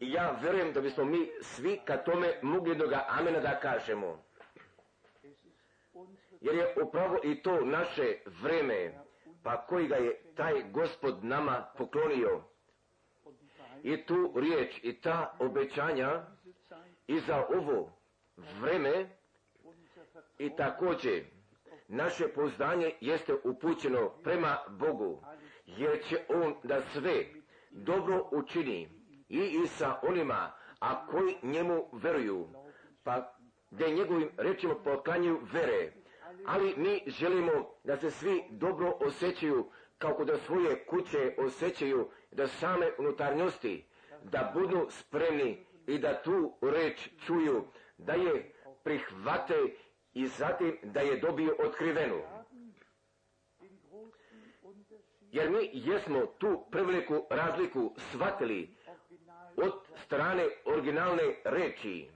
I ja vjerujem da bismo mi svi ka tome mogli jednoga amena da kažemo. Jer je upravo i to naše vreme, pa koji ga je taj gospod nama poklonio. I tu riječ i ta obećanja i za ovo vreme i također naše pouzdanje jeste upućeno prema Bogu, jer će On da sve dobro učini i, i sa onima, a koji njemu veruju, pa da njegovim rečima poklanjaju vere, ali mi želimo da se svi dobro osjećaju kako da svoje kuće osjećaju, da same unutarnjosti, da budu spremni i da tu reč čuju, da je prihvate i zatim da je dobio otkrivenu. Jer mi jesmo tu preveliku razliku shvatili od strane originalne reči.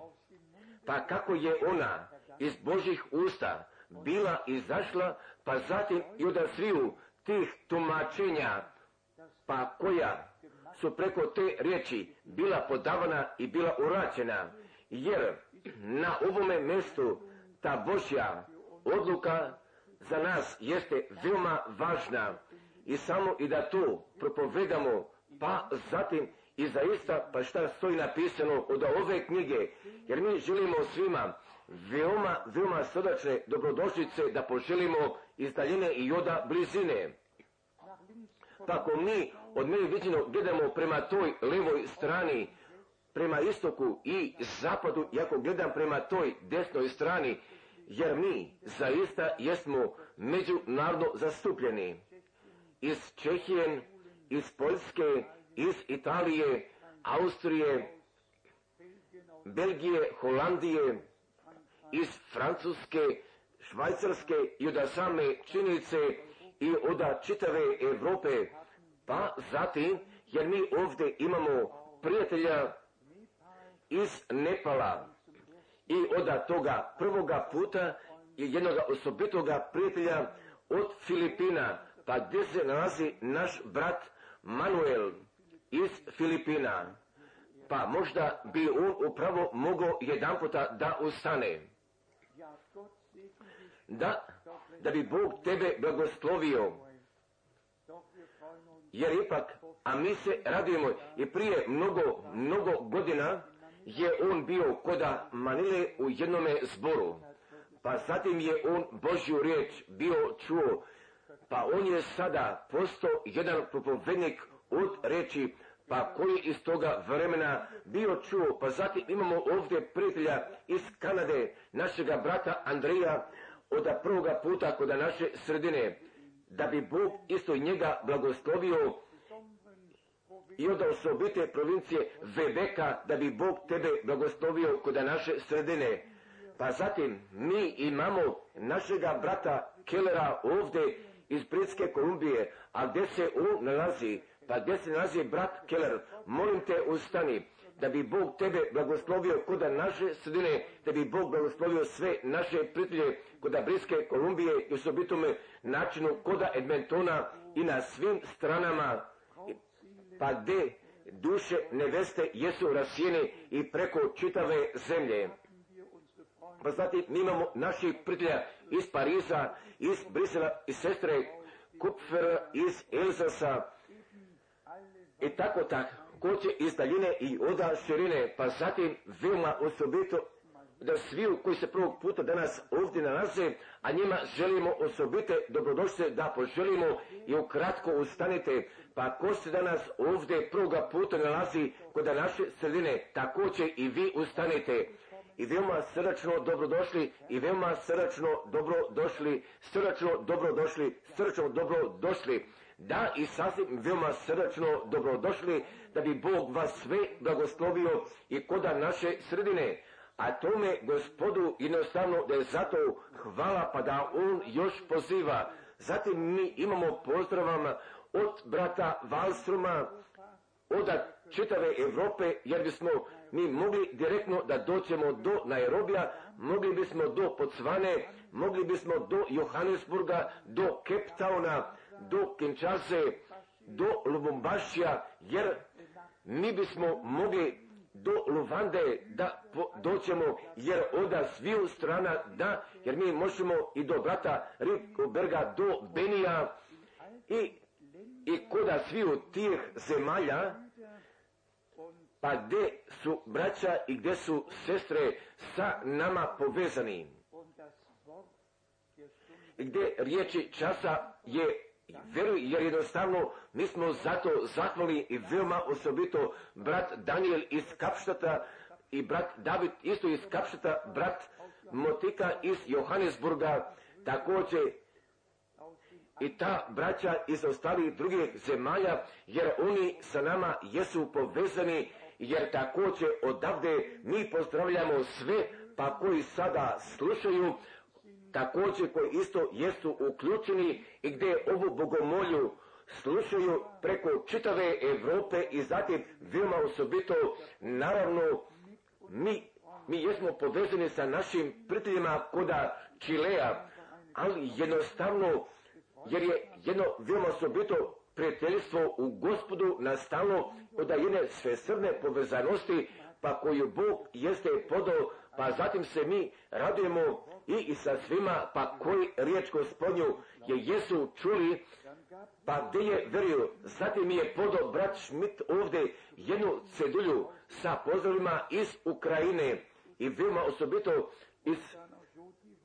Pa kako je ona iz Božih usta bila izašla, pa zatim i od sviju tih tumačenja, pa koja su preko te riječi bila podavana i bila uračena, jer na ovome mjestu ta Božja odluka za nas jeste veoma važna i samo i da to propovedamo, pa zatim i zaista pa šta stoji napisano od ove knjige, jer mi želimo svima veoma, veoma srdačne dobrodošlice da poželimo iz daljine i oda blizine. Ako mi od mene viđeno gledamo prema toj levoj strani, prema istoku i zapadu, i ako gledam prema toj desnoj strani, jer mi zaista jesmo međunarodno zastupljeni. Iz Čehije, iz Poljske, iz Italije, Austrije, Belgije, Holandije, iz Francuske, Švajcarske i od same činice i od čitave Europe, pa zatim, jer mi ovdje imamo prijatelja iz Nepala. I od toga prvoga puta i jednog osobitoga prijatelja od Filipina, pa gdje se nalazi naš brat Manuel iz Filipina. Pa možda bi on upravo mogao jedan puta da ustane. Da, da bi Bog tebe blagoslovio. Jer ipak, a mi se radujemo i prije mnogo, mnogo godina je on bio koda Manile u jednome zboru. Pa zatim je on Božju riječ bio čuo. Pa on je sada postao jedan propovednik od reči pa koji iz toga vremena bio čuo, pa zatim imamo ovdje prijatelja iz Kanade, našega brata Andrija, od prvoga puta kod naše sredine, da bi Bog isto njega blagoslovio i od osobite provincije Vebeka, da bi Bog tebe blagoslovio kod naše sredine. Pa zatim mi imamo našega brata Kellera ovdje iz Britske Kolumbije, a gdje se on nalazi? Pa gdje se nalazi brat Keller? Molim te ustani, da bi Bog tebe blagoslovio kod naše sredine, da bi Bog blagoslovio sve naše prijatelje kod Briske Kolumbije i osobitome načinu kod Edmontona i na svim stranama, pa gdje duše neveste jesu rasijene i preko čitave zemlje. Pa znate, mi imamo naših prijatelja iz Pariza, iz Brisela, iz sestre Kupfer, iz Elzasa, i tako tako, ko će iz daljine i oda širine, pa zatim veoma osobito da svi koji se prvog puta danas ovdje nalaze, a njima želimo osobite dobrodošle da poželimo i ukratko ustanite, pa ko se danas ovdje prvoga puta nalazi kod naše sredine, također i vi ustanite i veoma srdačno dobrodošli i veoma srdačno dobrodošli, srdačno dobrodošli, srdačno dobrodošli. Da i sasvim veoma srdačno dobrodošli da bi Bog vas sve blagoslovio i koda naše sredine. A tome gospodu jednostavno da je zato hvala pa da on još poziva. Zatim mi imamo pozdravama od brata Valstruma, od čitave Europe, jer bismo mi mogli direktno da doćemo do Nairobija, mogli bismo do Pocvane, mogli bismo do Johannesburga, do Cape Towna, do Kinshase, do Lubumbašija, jer mi bismo mogli do Luvande da doćemo, jer onda sviju strana da, jer mi možemo i do brata Rikoberga, do Benija i, i koda sviju tih zemalja, pa gdje su braća i gdje su sestre sa nama povezani. Gdje riječi časa je Veruj, jer jednostavno mi smo zato zahvali i veoma osobito brat Daniel iz Kapštata i brat David isto iz Kapštata, brat Motika iz Johannesburga, također i ta braća iz ostalih drugih zemalja, jer oni sa nama jesu povezani, jer također odavde mi pozdravljamo sve, pa koji sada slušaju, također koji isto jesu uključeni i gdje ovu bogomolju slušaju preko čitave Europe i zatim veoma osobito naravno mi, mi jesmo povezani sa našim prijateljima koda Čilea, ali jednostavno jer je jedno veoma osobito prijateljstvo u gospodu nastalo od jedne svesrne povezanosti pa koju Bog jeste podao pa zatim se mi radujemo i, i sa svima, pa koji riječ gospodnju je jesu čuli, pa gdje je verio, zatim je podao brat Schmidt ovdje jednu cedulju sa pozdravima iz Ukrajine i veoma osobito iz,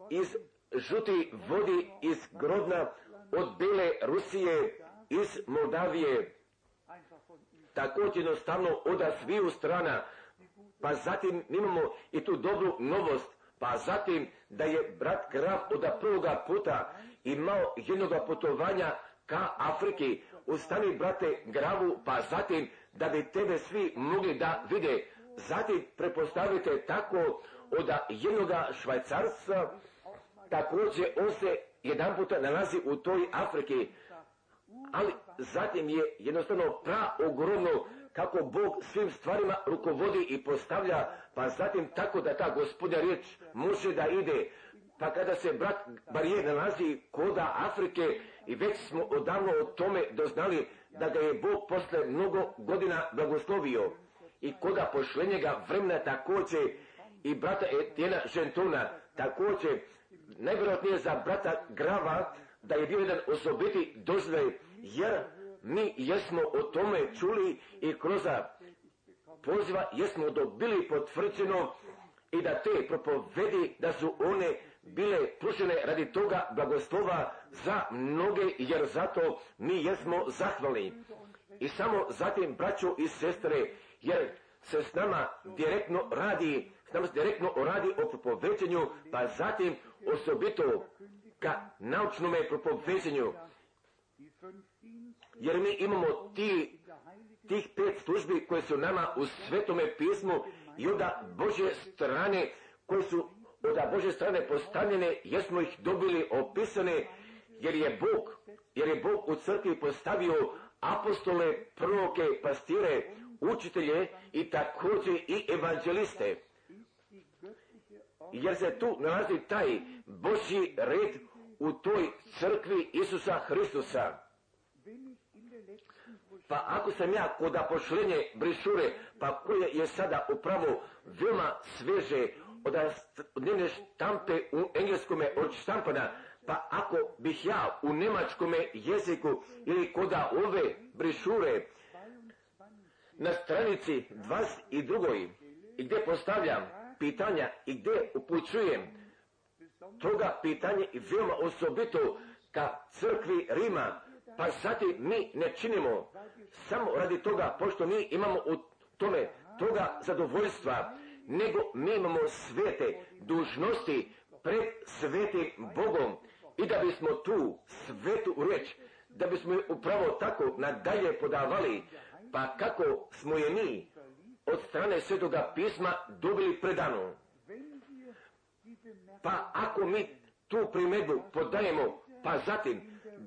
iz žuti vodi iz Grodna, od Bele Rusije, iz Moldavije, također jednostavno od sviju strana, pa zatim imamo i tu dobru novost, pa zatim da je brat Graf od prvoga puta imao jednoga putovanja ka Afriki, ustani brate Gravu, pa zatim da bi tebe svi mogli da vide. Zatim prepostavite tako od jednoga švajcarca, također on se jedan puta nalazi u toj Afriki, ali zatim je jednostavno pra ogromno kako Bog svim stvarima rukovodi i postavlja, pa zatim tako da ta gospodja riječ može da ide. Pa kada se brat Barijer nalazi koda Afrike i već smo odavno o tome doznali da ga je Bog posle mnogo godina blagoslovio i koda pošlenjega vremena također i brata Etijena Žentona također najvjerojatnije za brata Grava da je bio jedan osobiti doživljaj jer mi jesmo o tome čuli i kroz poziva jesmo dobili potvrđeno i da te propovedi da su one bile pružene radi toga blagoslova za mnoge jer zato mi jesmo zahvalni. I samo zatim braćo i sestre jer se s nama direktno radi, s nama se direktno radi o propoveđenju pa zatim osobito ka naučnome propoveđenju jer mi imamo ti, tih pet službi koje su nama u svetome pismu i onda Bože strane koje su od Bože strane postavljene, jesmo ih dobili opisane, jer je Bog, jer je Bog u crkvi postavio apostole, proroke, pastire, učitelje i također i evanđeliste. Jer se tu nalazi taj Božji red u toj crkvi Isusa Hristusa. Pa ako sam ja kod pošlenje brišure, pa koje je sada upravo veoma sveže od dnevne štampe u engleskome od štampana, pa ako bih ja u nemačkome jeziku ili koda ove brišure na stranici 22. i gdje postavljam pitanja i gdje upućujem toga pitanje i veoma osobito ka crkvi Rima, pa zatim mi ne činimo samo radi toga, pošto mi imamo u tome toga zadovoljstva, nego mi imamo svete dužnosti pred svetim Bogom i da bismo tu svetu reč, da bismo je upravo tako nadalje podavali, pa kako smo je mi od strane svetoga pisma dobili predanu. Pa ako mi tu primedbu podajemo, pa zatim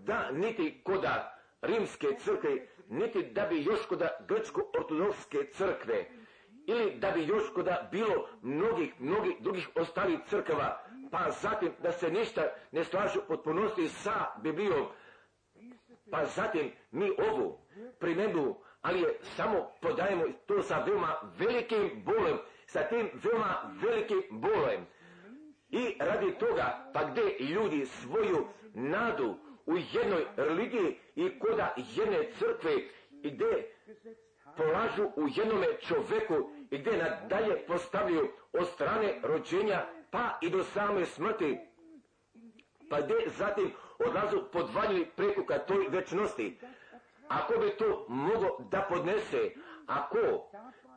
da niti koda rimske crkve, niti da bi još koda grčko-ortodokske crkve, ili da bi još koda bilo mnogih, mnogih drugih ostalih crkava, pa zatim da se ništa ne slažu potpunosti sa Biblijom, pa zatim mi ovu primjedbu ali je samo podajemo to sa veoma velikim bolem, sa tim veoma velikim bolem. I radi toga, pa gdje ljudi svoju nadu u jednoj religiji i koda jedne crkve i gdje polažu u jednome čoveku i gdje nadalje postavljaju od strane rođenja pa i do same smrti, pa gdje zatim odlazu podvaljili preko ka toj večnosti. Ako bi to mogo da podnese, ako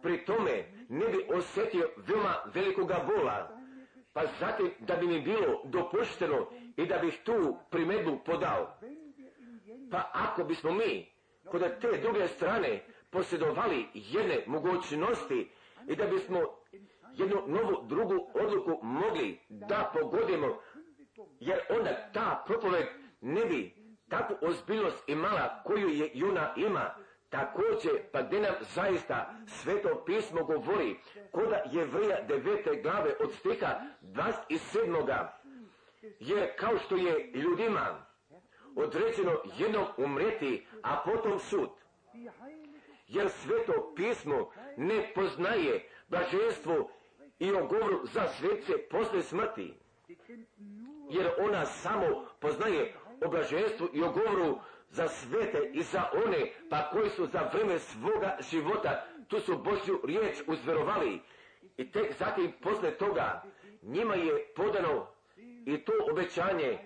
pri tome ne bi osjetio veoma velikoga bola, pa zatim da bi mi bilo dopušteno i da bih tu primedbu podao. Pa ako bismo mi kod te druge strane posjedovali jedne mogućnosti i da bismo jednu novu drugu odluku mogli da pogodimo, jer onda ta propoved ne bi takvu ozbiljnost imala koju je Juna ima, također pa gdje nam zaista sveto pismo govori, koda Jevrija devete glave od stiha 27. Jer kao što je ljudima određeno jednom umreti, a potom sud, jer sveto pismo ne poznaje blaženstvo i ogovoru za svece posle smrti, jer ona samo poznaje o blaženstvu i ogovoru za svete i za one pa koji su za vreme svoga života tu su Božju riječ uzverovali. I tek zatim posle toga njima je podano i to obećanje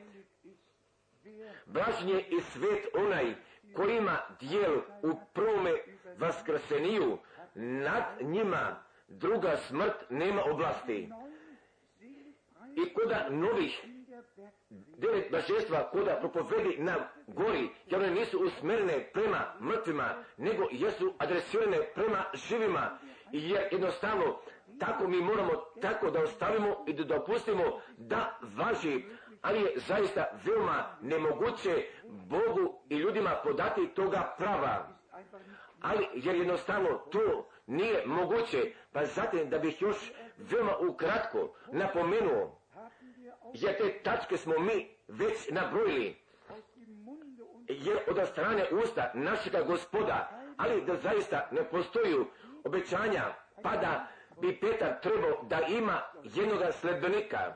Blažnje i svet onaj koji ima dijel u prvome vaskrseniju nad njima druga smrt nema oblasti. I koda novih devet blaženstva koda propovedi na gori, jer one nisu usmjerene prema mrtvima, nego jesu adresirane prema živima, jer jednostavno tako mi moramo tako da ostavimo i da dopustimo da važi, ali je zaista veoma nemoguće Bogu i ljudima podati toga prava. Ali jer jednostavno to nije moguće, pa zatim da bih još veoma ukratko napomenuo, jer te tačke smo mi već nabrojili, jer od strane usta našega gospoda, ali da zaista ne postoju obećanja, pa da bi Petar trebao da ima jednoga sledbenika,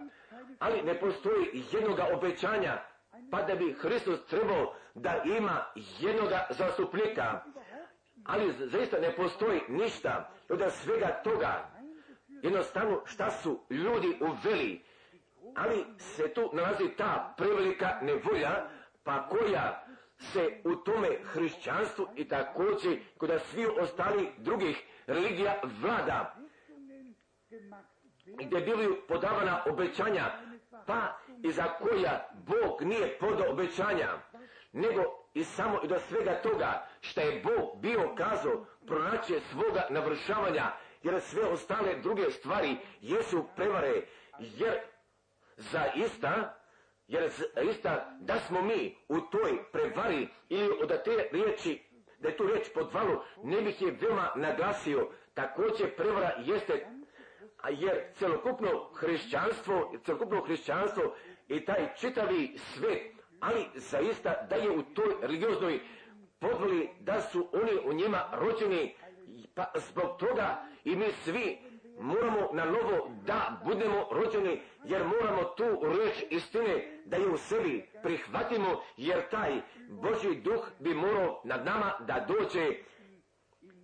ali ne postoji jednoga obećanja, pa da bi Hristos trebao da ima jednoga zastupnika, ali zaista ne postoji ništa od svega toga. Jednostavno šta su ljudi uveli, ali se tu nalazi ta prevelika nevolja, pa koja se u tome hrišćanstvu i također kod svi ostali drugih religija vlada, gdje bili podavana obećanja, pa i za koja Bog nije podao obećanja, nego i samo i do svega toga što je Bog bio kazao pronaće svoga navršavanja, jer sve ostale druge stvari jesu prevare, jer zaista, jer zaista da smo mi u toj prevari ili od te riječi, da je tu riječ podvalu, ne bih je veoma naglasio, također prevara jeste jer celokupno hrišćanstvo, celokupno hrišćanstvo i taj čitavi svet, ali zaista da je u toj religioznoj podvoli da su oni u njima rođeni, pa zbog toga i mi svi moramo na novo da budemo rođeni, jer moramo tu riječ istine da je u sebi prihvatimo, jer taj Boži duh bi morao nad nama da dođe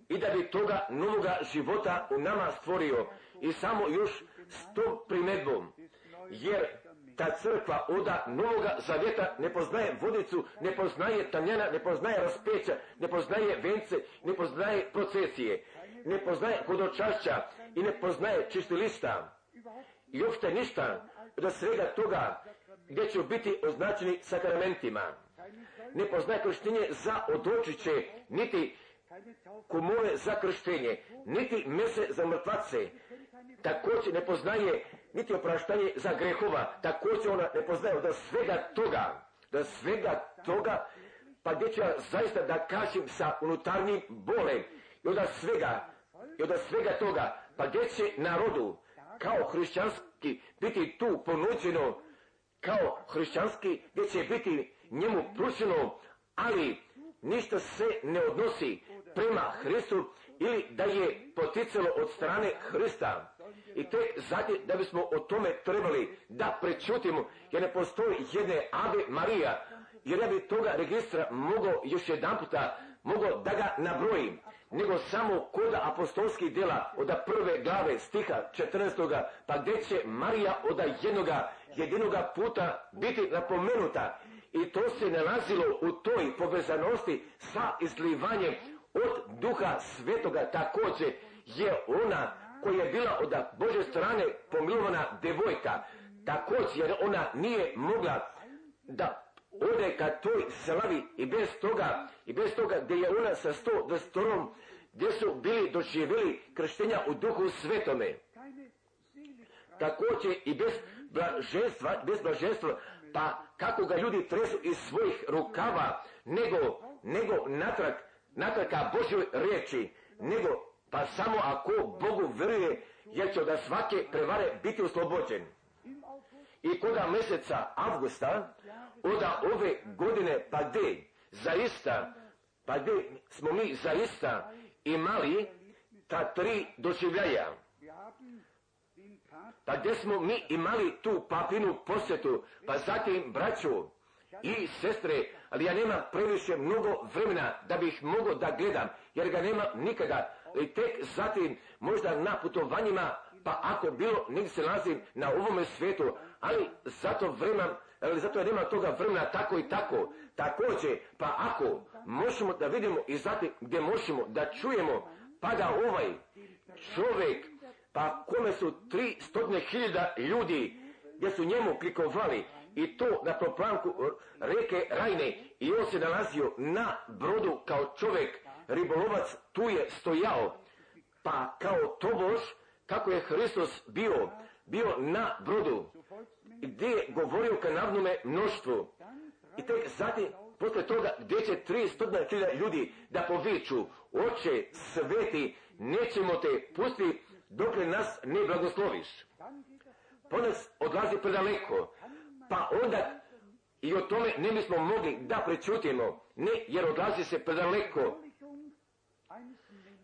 i da bi toga novoga života u nama stvorio. I samo još s tom primedbom, jer ta crkva oda novoga zavjeta ne poznaje vodicu, ne poznaje tanjena, ne poznaje raspeća, ne poznaje vence, ne poznaje procesije, ne poznaje hodočašća i ne poznaje čistilista. I uopšte ništa od svega toga gdje će biti označeni sakramentima. Ne poznaje krštenje za odočiće, niti komore za krštenje, niti mese za mrtvace, također ne poznaje niti opraštanje za grehova, također ona ne poznaje od svega toga, da svega toga, pa gdje ću ja zaista da kažem sa unutarnjim bolem i od svega, i od svega toga, pa gdje će narodu kao hrišćanski biti tu ponuđeno, kao hrišćanski, gdje će biti njemu pruženo, ali ništa se ne odnosi prema Hristu ili da je poticalo od strane Hrista. I tek zatim da bismo o tome trebali da prečutimo, jer ne postoji jedne Ave Marija, jer ja bi toga registra mogao još jedan puta, mogao da ga nabrojim, nego samo kod apostolskih djela od prve glave stiha 14. pa gdje će Marija od jednoga jedinoga puta biti napomenuta i to se nalazilo u toj povezanosti sa izlivanjem od duha svetoga također je ona koja je bila od Bože strane pomilovana devojka. Također jer ona nije mogla da ode ka toj slavi i bez toga i bez toga gdje je ona sa sto dvostorom gdje su bili doživjeli krštenja u duhu svetome. Također i bez blaženstva, bez blaženstva pa kako ga ljudi tresu iz svojih rukava, nego, nego natrag, ka Božoj riječi, nego pa samo ako Bogu vjeruje, jer će da svake prevare biti oslobođen. I koda mjeseca avgusta, od ove godine, pa gdje, zaista, pa gdje smo mi zaista imali ta tri doživljaja. Pa gdje smo mi imali tu papinu posjetu, pa zatim braću i sestre, ali ja nemam previše mnogo vremena da bih mogao da gledam, jer ga nema nikada. I tek zatim možda na putovanjima, pa ako bilo, negdje se nalazim na ovome svijetu, ali zato vremena, ali zato ja nemam toga vremena tako i tako. Također, pa ako možemo da vidimo i zatim gdje možemo da čujemo, pa da ovaj čovjek pa kome su tri stotne hiljada ljudi gdje su njemu klikovali i to na proplanku reke Rajne i on se nalazio na brodu kao čovjek, ribolovac tu je stojao, pa kao tobož kako je Hristos bio, bio na brodu, gdje je govorio ka navnome mnoštvu. I tek zatim, posle toga, gdje će tri stotna hiljada ljudi da poviču, oče sveti, nećemo te pustiti dokle nas ne blagosloviš. Ponas odlazi predaleko, pa onda i o tome ne bismo mogli da prečutimo, ne jer odlazi se predaleko.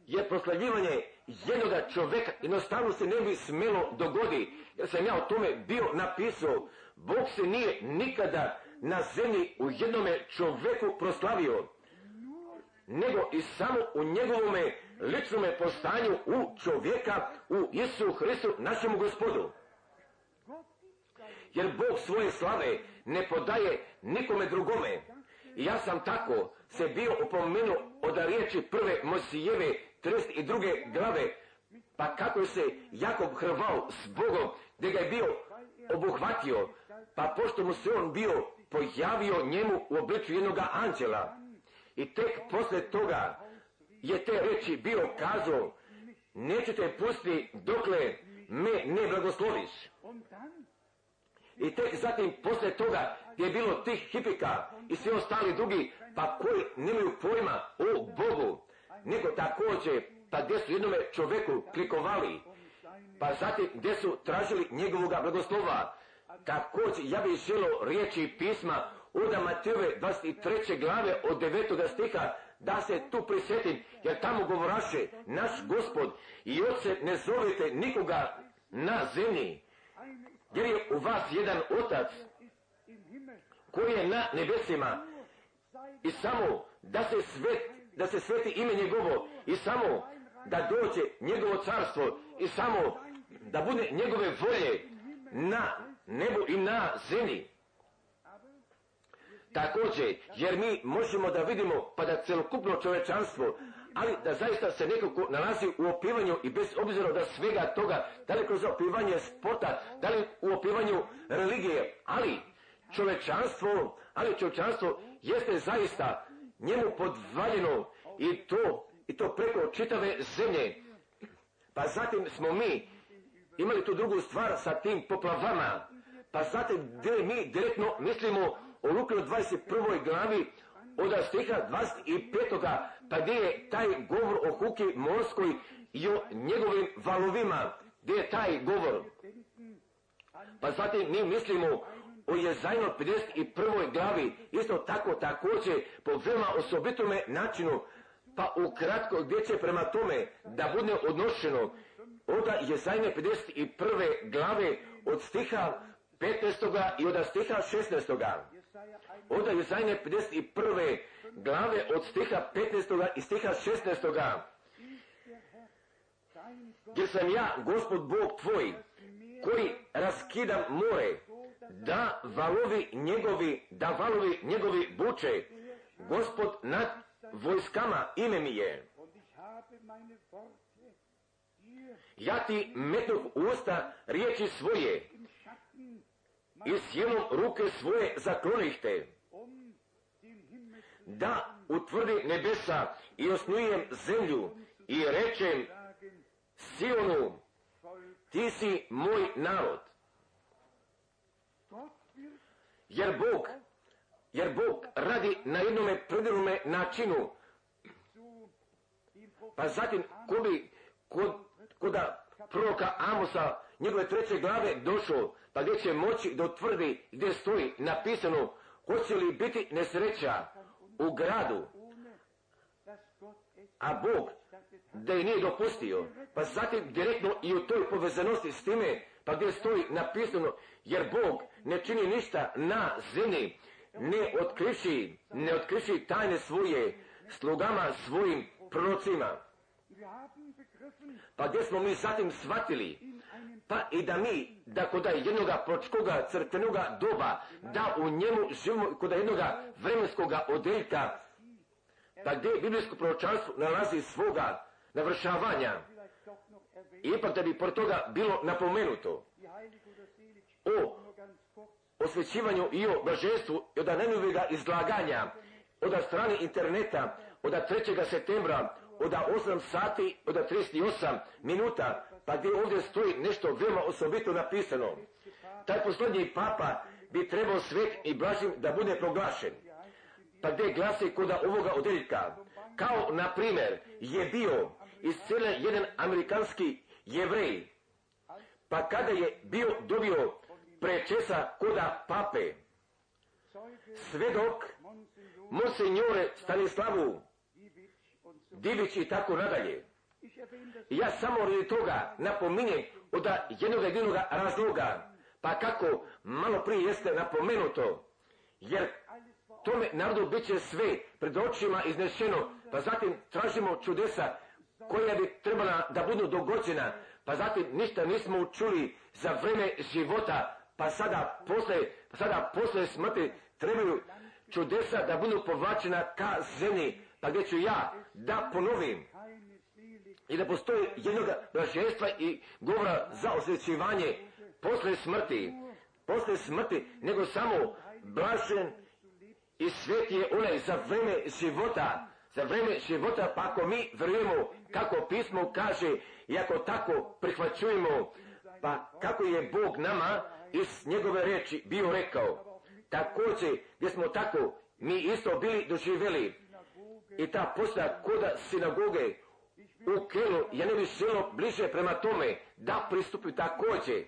Jer proslavljivanje jednoga čoveka jednostavno se ne bi smelo dogodi, jer sam ja o tome bio napisao, Bog se nije nikada na zemlji u jednome čoveku proslavio, nego i samo u njegovome ličnome postanju u čovjeka, u Isu Hristu, našemu gospodu. Jer Bog svoje slave ne podaje nikome drugome. I ja sam tako se bio upomenuo od riječi prve Mosijeve 32. glave, pa kako se Jakob hrvao s Bogom, gdje ga je bio obuhvatio, pa pošto mu se on bio pojavio njemu u obliču jednoga anđela. I tek posle toga je te reći bio kazao, nećete pustiti dokle me ne blagosloviš. I tek zatim posle toga je bilo tih hipika i svi ostali drugi, pa koji nemaju pojma o Bogu, nego također, pa gdje su jednome čoveku klikovali, pa zatim gdje su tražili njegovoga blagoslova. Također, ja bih želo riječi pisma od Matijove 23. glave od 9. stiha da se tu prisjetim, jer tamo govoraše naš gospod i oče ne zovete nikoga na zemlji, jer je u vas jedan otac koji je na nebesima i samo da se svet, da se sveti ime njegovo i samo da dođe njegovo carstvo i samo da bude njegove volje na nebu i na zemlji. Također, jer mi možemo da vidimo pa da celokupno čovečanstvo, ali da zaista se nekako nalazi u opivanju i bez obzira da svega toga, da li kroz opivanje sporta, da li u opivanju religije, ali čovečanstvo, ali čovečanstvo jeste zaista njemu podvaljeno i to, i to preko čitave zemlje. Pa zatim smo mi imali tu drugu stvar sa tim poplavama, pa zatim gdje mi direktno mislimo o Luka 21. glavi od stiha 25. pa gdje je taj govor o Huki morskoj i o njegovim valovima, gdje je taj govor. Pa zatim mi mislimo o Jezajno 51. glavi, isto tako također po veoma osobitome načinu, Pa ukratko gdje će prema tome da bude odnošeno onda je zajme 51. glave od stiha 15. i od stiha 16. Onda je zajme 51. glave od stiha 15. i stiha 16. Gdje sam ja, gospod Bog tvoj, koji raskidam more, da valovi njegovi, da valovi njegovi buče, gospod nad vojskama ime mi je. Ja ti metnuh u usta riječi svoje i sjelom ruke svoje zaklonih te, da utvrdi nebesa i osnujem zemlju i rečem Sionu, ti si moj narod. Jer Bog, jer Bog radi na jednome predirome načinu, pa zatim ko bi kod, koda proroka Amosa njegove treće glave došao, pa gdje će moći da utvrdi gdje stoji napisano hoće li biti nesreća u gradu, a Bog da je nije dopustio, pa zatim direktno i u toj povezanosti s time, pa gdje stoji napisano, jer Bog ne čini ništa na zemlji, ne otkriši, ne otkriši tajne svoje slugama svojim prorocima. Pa gdje smo mi zatim shvatili, pa i da mi, da kod jednoga pročkoga crkvenoga doba, da u njemu živimo kod jednoga vremenskoga odeljka, pa gdje biblijsko proročanstvo nalazi svoga navršavanja, ipak da bi pored toga bilo napomenuto o osvećivanju i o blaženstvu od najnovijega izlaganja od strane interneta od 3. septembra od 8 sati od 38 minuta pa gdje ovdje stoji nešto veoma osobito napisano. Taj posljednji papa bi trebao svet i blažim da bude proglašen. Pa gdje glasi kod ovoga odeljka, kao na primjer je bio iscelen jedan amerikanski jevrej, pa kada je bio dobio prečesa koda pape, svedok Monsignore Stanislavu Divić i tako nadalje. Ja samo radi toga napominjem od jednog jedinog razloga, pa kako malo prije jeste napomenuto, jer tome narodu bit će sve pred očima iznešeno, pa zatim tražimo čudesa koja bi trebala da budu dogođena, pa zatim ništa nismo čuli za vreme života, pa sada posle, pa sada posle smrti trebaju čudesa da budu povlačena ka zemlji, pa gdje ću ja da ponovim i da postoji jednog blaženstva i govora za osvećivanje posle smrti, posle smrti, nego samo blažen i svet je onaj za vreme života, za vreme života, pa ako mi vjerujemo kako pismo kaže i ako tako prihvaćujemo, pa kako je Bog nama iz njegove reči bio rekao, također gdje smo tako mi isto bili doživjeli i ta posta koda sinagoge u Kelu, ja ne bi želo bliže prema tome da pristupi također,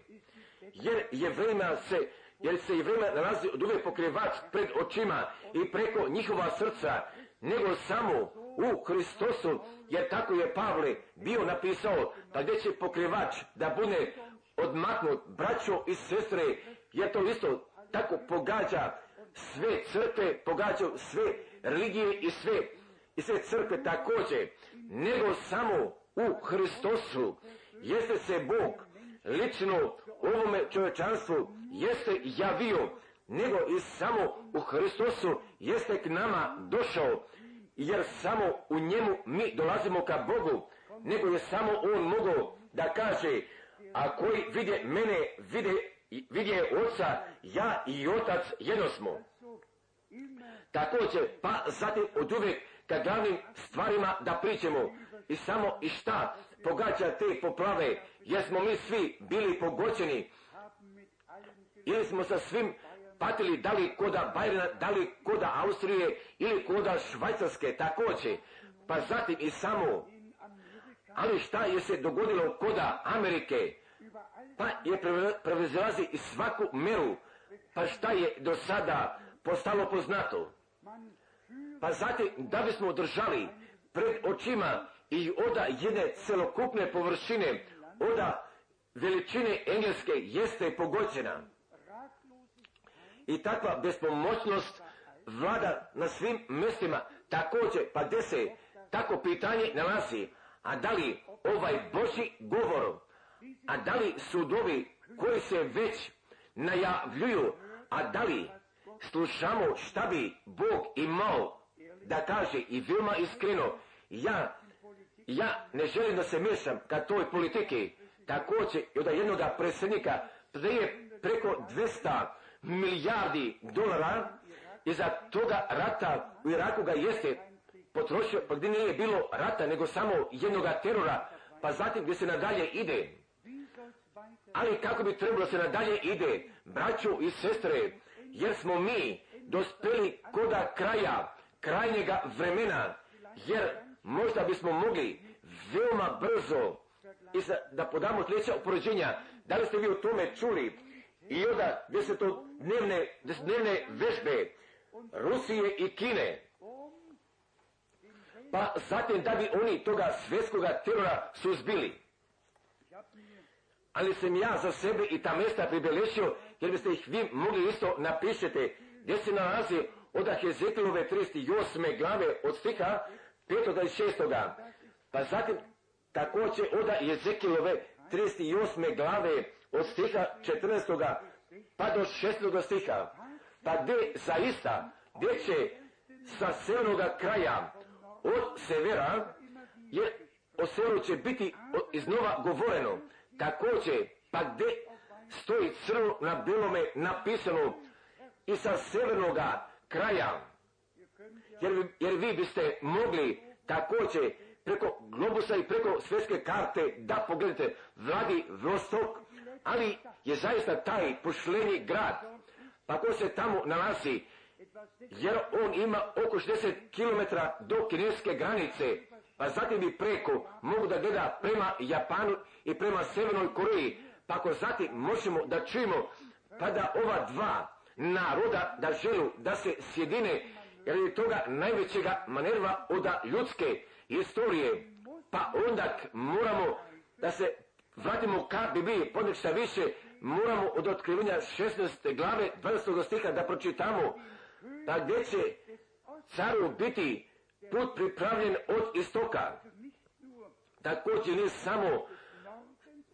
jer je vremena se jer se i vremena nalazi od uvijek pokrivač pred očima i preko njihova srca, nego samo u Hristosu, jer tako je Pavle bio napisao, pa gdje će pokrivač da bude odmaknut braćo i sestre, jer to isto tako pogađa sve crkve, pogađa sve religije i sve, i sve crkve također, nego samo u Hristosu, jeste se Bog lično ovome čovječanstvu jeste javio, nego i samo u Hristosu jeste k nama došao, jer samo u njemu mi dolazimo ka Bogu, nego je samo on mogao da kaže, a koji vide mene, vide, vidje oca, ja i otac jedno smo. Također, pa zatim od uvijek ka glavnim stvarima da pričamo i samo i šta pogađa te poplave, jer smo mi svi bili pogoćeni ili smo sa svim patili da li koda Bajrina, da li koda Austrije ili koda Švajcarske također. Pa zatim i samo. Ali šta je se dogodilo koda Amerike? Pa je prevezilazi i svaku meru. Pa šta je do sada postalo poznato? Pa zatim da bismo držali pred očima i oda jedne celokupne površine, oda veličine engleske jeste pogođena. I takva bespomoćnost vlada na svim mjestima također, pa gdje se tako pitanje nalazi, a da li ovaj Boži govor, a da li sudovi koji se već najavljuju, a da li slušamo šta bi Bog imao da kaže i veoma iskreno, ja, ja ne želim da se miješam ka toj politiki, također i od jednog predsjednika prije preko 200 milijardi dolara iza toga rata u Iraku ga jeste potrošio, pa gdje nije bilo rata, nego samo jednoga terora, pa zatim gdje se nadalje ide. Ali kako bi trebalo se nadalje ide, braću i sestre, jer smo mi dospeli koda kraja, krajnjega vremena, jer možda bismo mogli veoma brzo i da podamo sljedeća upoređenja. Da li ste vi o tome čuli? I onda gdje se to dnevne, dnevne vežbe Rusije i Kine. Pa zatim da bi oni toga svjetskoga terora suzbili. Ali sam ja za sebe i ta mjesta pribelešio, jer biste ih vi mogli isto napišete, gdje se nalazi od Hezekilove 38. glave od stiha 5. do 6. Pa zatim također od Jezekilove 38. glave od stiha 14. pa do 6. stiha. Pa gdje zaista, gdje će sa severnoga kraja od severa, jer o severu će biti iznova govoreno. Također, pa gdje stoji crno na belome napisano i sa severnoga kraja, jer, jer vi biste mogli također preko globusa i preko svjetske karte da pogledate vladi Vostok, ali je zaista taj pošleni grad, pa ko se tamo nalazi, jer on ima oko 60 km do kineske granice, pa zatim bi preko mogu da gleda prema Japanu i prema Severnoj Koreji, pa ako zatim možemo da čujemo pa da ova dva naroda da želu da se sjedine jer je toga najvećega manerva od ljudske historije. Pa onda moramo da se vratimo ka Bibliji, ponekšta više, moramo od otkrivanja 16. glave 20. stiha da pročitamo, pa gdje će caru biti put pripravljen od istoka. Također nije samo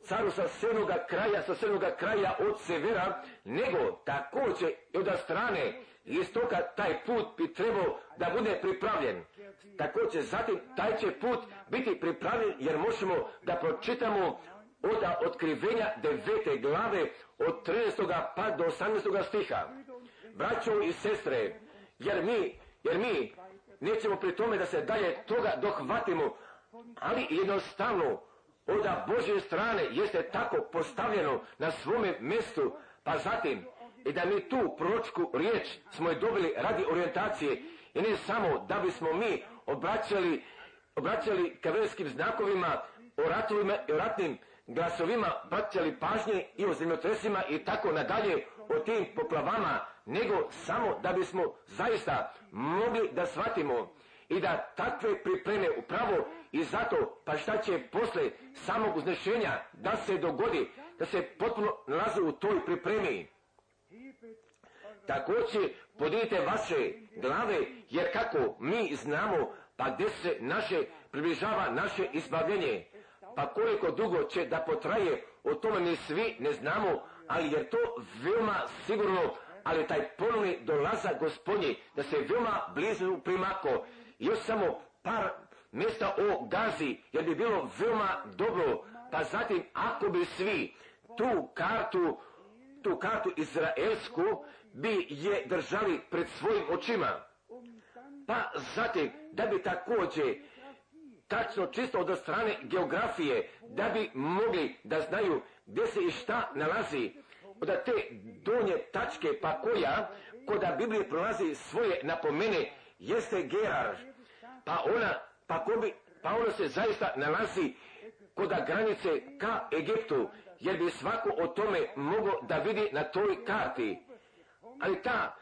caru sa srednoga kraja, sa srednoga kraja od severa, nego također i od strane istoka taj put bi trebao da bude pripravljen. Također zatim taj će put biti pripravljen jer možemo da pročitamo od otkrivenja devete glave od 13. pa do 18. stiha. Braćo i sestre, jer mi, jer mi nećemo pri tome da se dalje toga dohvatimo, ali jednostavno od Božje strane jeste tako postavljeno na svome mjestu, pa zatim i da mi tu proročku riječ smo je dobili radi orijentacije i ne samo da bismo mi obraćali, obraćali kavelskim znakovima o ratovima o ratnim glasovima praćali pažnje i o zemljotresima i tako nadalje o tim poplavama, nego samo da bismo zaista mogli da shvatimo i da takve pripreme upravo i zato pa šta će posle samog uznešenja da se dogodi, da se potpuno nalaze u toj pripremi. Također podijete vaše glave, jer kako mi znamo, pa gdje se naše približava naše izbavljenje, pa koliko dugo će da potraje, o tome mi svi ne znamo, ali je to veoma sigurno, ali taj ponovni dolazak gospodnji, da se veoma blizu primako, još samo par mjesta o Gazi, jer bi bilo veoma dobro, pa zatim ako bi svi tu kartu, tu kartu izraelsku bi je držali pred svojim očima, pa zatim da bi također tačno čisto od strane geografije, da bi mogli da znaju gdje se i šta nalazi, da te donje tačke pa koja, koda Biblije prolazi svoje napomene, jeste Gerar, pa ona, pa, ko bi, pa se zaista nalazi koda granice ka Egiptu, jer bi svako o tome mogao da vidi na toj karti. Ali ta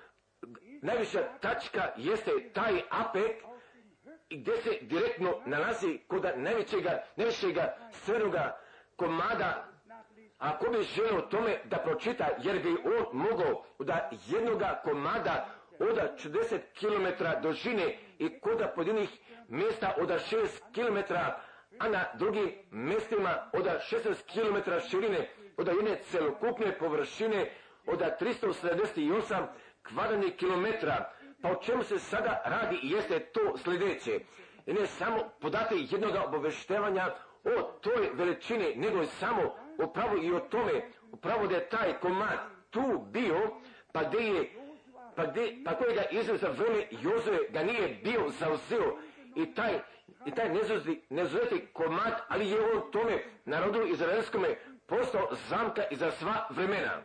najviša tačka jeste taj apek gdje se direktno nalazi kod najvećega, najvećega crnoga komada ako bi želio tome da pročita, jer bi on mogao da jednoga komada od 40 km dužine i kod pojedinih mjesta od 6 km, a na drugim mjestima od 16 km širine, od jedne celokupne površine od 378 kvadratnih kilometra. Pa o čemu se sada radi jeste to sljedeće. Ne samo podate jednog obaveštevanja o toj veličini, nego samo upravo i o tome, upravo da je taj komad tu bio, pa gdje je, pa, gdje, pa kojega Izrael za vrijeme Jozue ga nije bio zauzeo i taj, i taj nezuzeti komad, ali je on tome narodu izraelskome postao zamka i za sva vremena.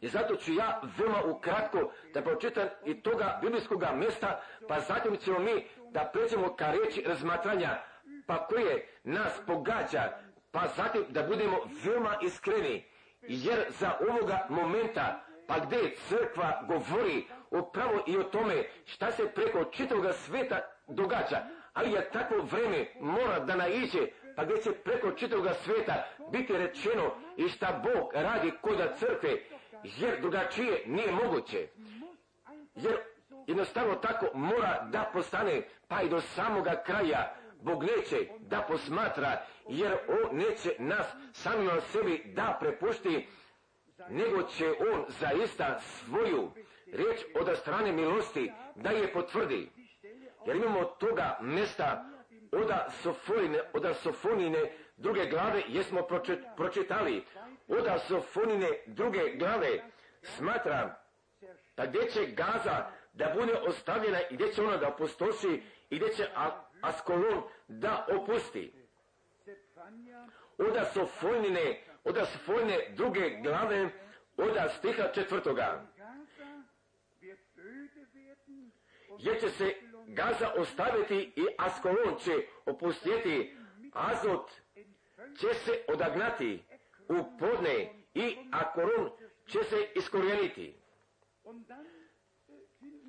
I zato ću ja veoma ukratko da pročitam i toga biblijskog mjesta, pa zatim ćemo mi da pređemo ka reći razmatranja, pa koje nas pogađa, pa zatim da budemo veoma iskreni, jer za ovoga momenta, pa gdje crkva govori upravo i o tome šta se preko čitavoga sveta događa, ali je takvo vreme mora da naiđe, pa gdje će preko čitavoga sveta biti rečeno i šta Bog radi kod crkve, jer drugačije nije moguće. Jer jednostavno tako mora da postane, pa i do samoga kraja, Bog neće da posmatra, jer On neće nas samima sebi da prepušti, nego će On zaista svoju riječ od strane milosti da je potvrdi. Jer imamo toga mesta oda Sofonine, oda Sofonine druge glave jesmo pročitali. Oda Sofonine druge glave smatram da gdje će Gaza da bude ostavljena i gdje će ona da opustoši i gdje će Askolon da opusti. Oda Sofonine, oda Sofonine druge glave, oda stiha četvrtoga. Jer će se Gaza ostaviti i Askolon će opustiti, Azot će se odagnati u podne i Akoron će se iskorijeniti.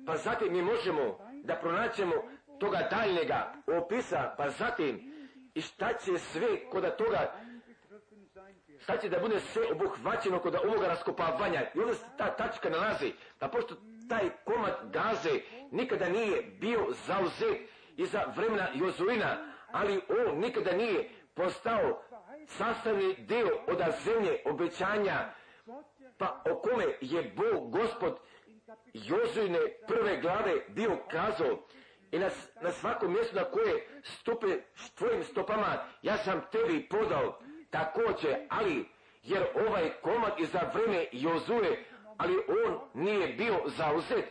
Pa zatim mi možemo da pronaćemo toga daljnjega opisa, pa zatim i šta će sve kod toga, šta će da bude sve obuhvaćeno kod ovoga raskopavanja. I onda se ta tačka nalazi, pa pošto taj komad gaze nikada nije bio zauzet iza vremena Jozuina, ali on nikada nije postao sastavni dio od zemlje obećanja, pa o kome je Bog, gospod, Jozuine prve glave bio kazao i na, na svakom mjestu na koje stupe s tvojim stopama, ja sam tebi podao također, ali jer ovaj komad i za vreme Jozue, ali on nije bio zauzet,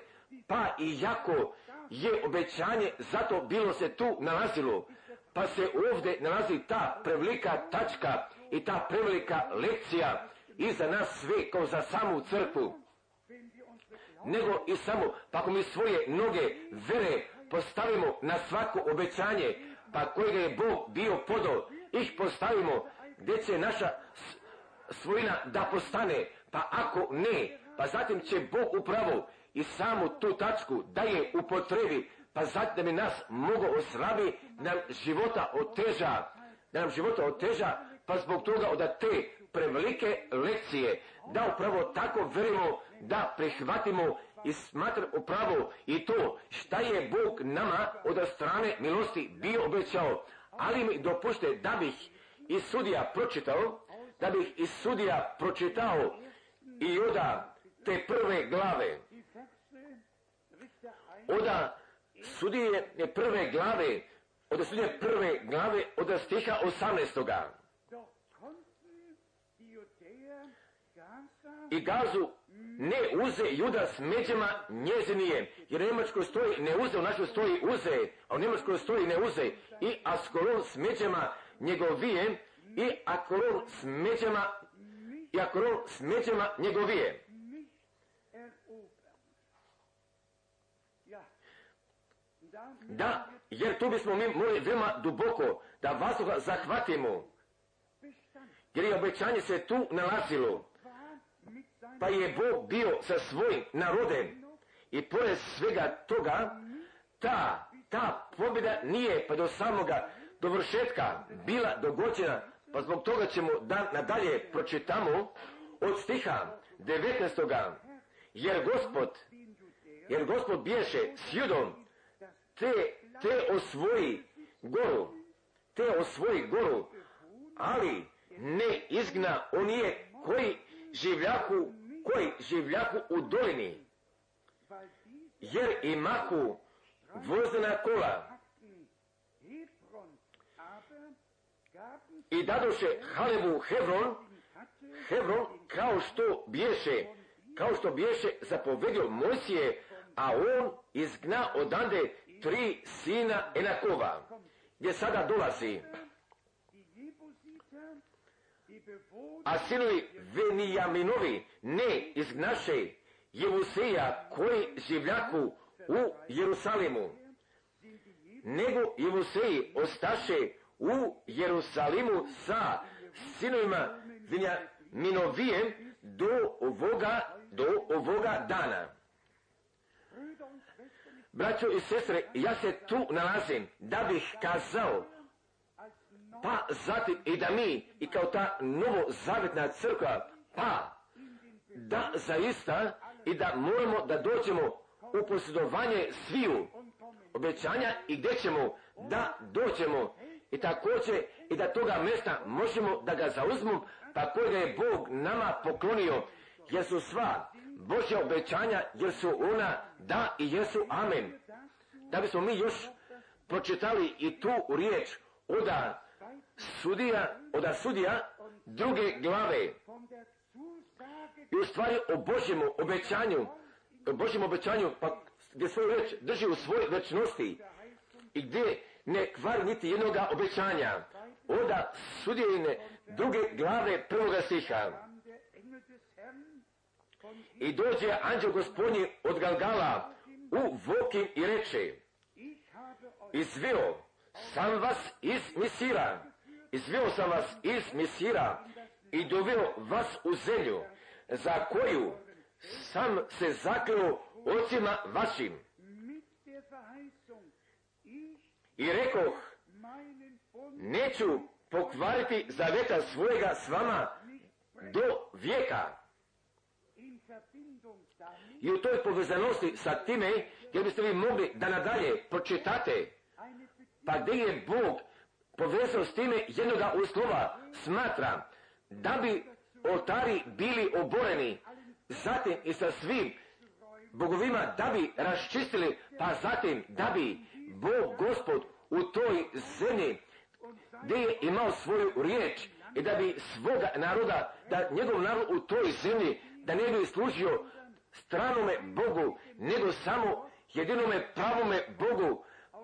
pa i jako je obećanje, zato bilo se tu nalazilo. Pa se ovdje nalazi ta prevelika tačka i ta prevelika lekcija i za nas sve kao za samu crkvu. Nego i samo, pa ako mi svoje noge vere postavimo na svako obećanje, pa kojega je Bog bio podao, ih postavimo gdje će naša svojina da postane, pa ako ne, pa zatim će Bog upravo i samu tu tačku da je upotrebi, pa zatim da bi nas mogo oslabi, nam života oteža, da nam života oteža, pa zbog toga od te prevelike lekcije, da upravo tako verimo da prihvatimo i smatra upravo i to šta je Bog nama od strane milosti bio obećao, ali mi dopušte da bih i sudija pročitao, da bih i sudija pročitao i oda te prve glave. Oda sudije prve glave, od sudije prve glave od stiha 18. I gazu ne uze juda s međama njezinije, jer u Njemačkoj stoji ne uze, u našoj stoji uze, a u Njemačkoj stoji ne uze, i Askolon s međama njegovije, i Akolon s međama, i Akolon s međama njegovije. Da, jer tu bismo mi morali veoma duboko da vazduha zahvatimo, jer je obećanje se tu nalazilo. Pa je Bog bio sa svojim narodem. I pored svega toga, ta ta pobjeda nije pa do samoga dovršetka bila dogođena, pa zbog toga ćemo da nadalje pročitamo od stiha 19. Jer gospod, jer gospod biješe s judom, te, te osvoji goru, te osvoji goru, ali ne izgna onije koji življaku, koji življaku u dolini, jer imahu vozna kola i dadoše Halevu Hevron, Hevron kao što biješe, kao što biješe zapovedio Mojsije, a on izgna odande tri sina Enakova, gdje sada dolazi. A sinovi Venijaminovi ne izgnaše Jevuseja koji življaku u Jerusalimu, nego Jevuseji ostaše u Jerusalimu sa sinovima Venijaminovijem do ovoga, do ovoga dana. Braćo i sestre, ja se tu nalazim da bih kazao, pa zatim i da mi, i kao ta novozavetna crkva, pa da zaista i da moramo da dođemo u posjedovanje sviju obećanja i gdje ćemo da dođemo i također i da toga mjesta možemo da ga zauzmemo pa kojega je Bog nama poklonio jer su sva Božja obećanja jer su ona da i jesu amen. Da bismo mi još pročitali i tu riječ oda sudija, oda sudija druge glave i u stvari o Božjem obećanju, o Božjem obećanju, pa gdje svoju reč drži u svojoj večnosti i gdje ne kvari niti jednoga obećanja. Oda sudjeline druge glave prvoga stiha. I dođe anđel gospodnji od Galgala u Vokim i reče, izveo sam vas iz Misira, izveo sam vas iz Misira i doveo vas u zemlju, za koju sam se zakleo ocima vašim. I rekoh, neću pokvariti zaveta svojega s vama do vijeka. I u toj povezanosti sa time, gdje biste vi mogli da nadalje pročitate, pa gdje je Bog povezao s time jednoga uslova, smatra da bi oltari bili oboreni, zatim i sa svim bogovima da bi raščistili, pa zatim da bi Bog gospod u toj zemlji gdje je imao svoju riječ i da bi svoga naroda, da njegov narod u toj zemlji, da ne bi služio stranome Bogu, nego samo jedinome pravome Bogu,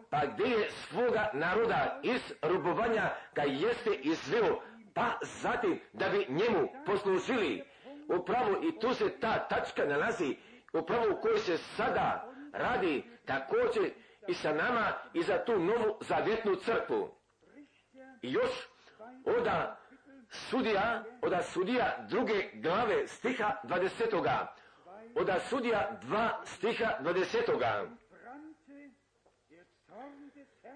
pa gdje je svoga naroda iz robovanja ga jeste izveo, pa zatim da bi njemu poslužili. Upravo i tu se ta tačka nalazi, upravo u kojoj se sada radi također i sa nama i za tu novu zavjetnu crkvu. I još oda sudija, oda sudija druge glave stiha 20. Oda sudija dva stiha 20.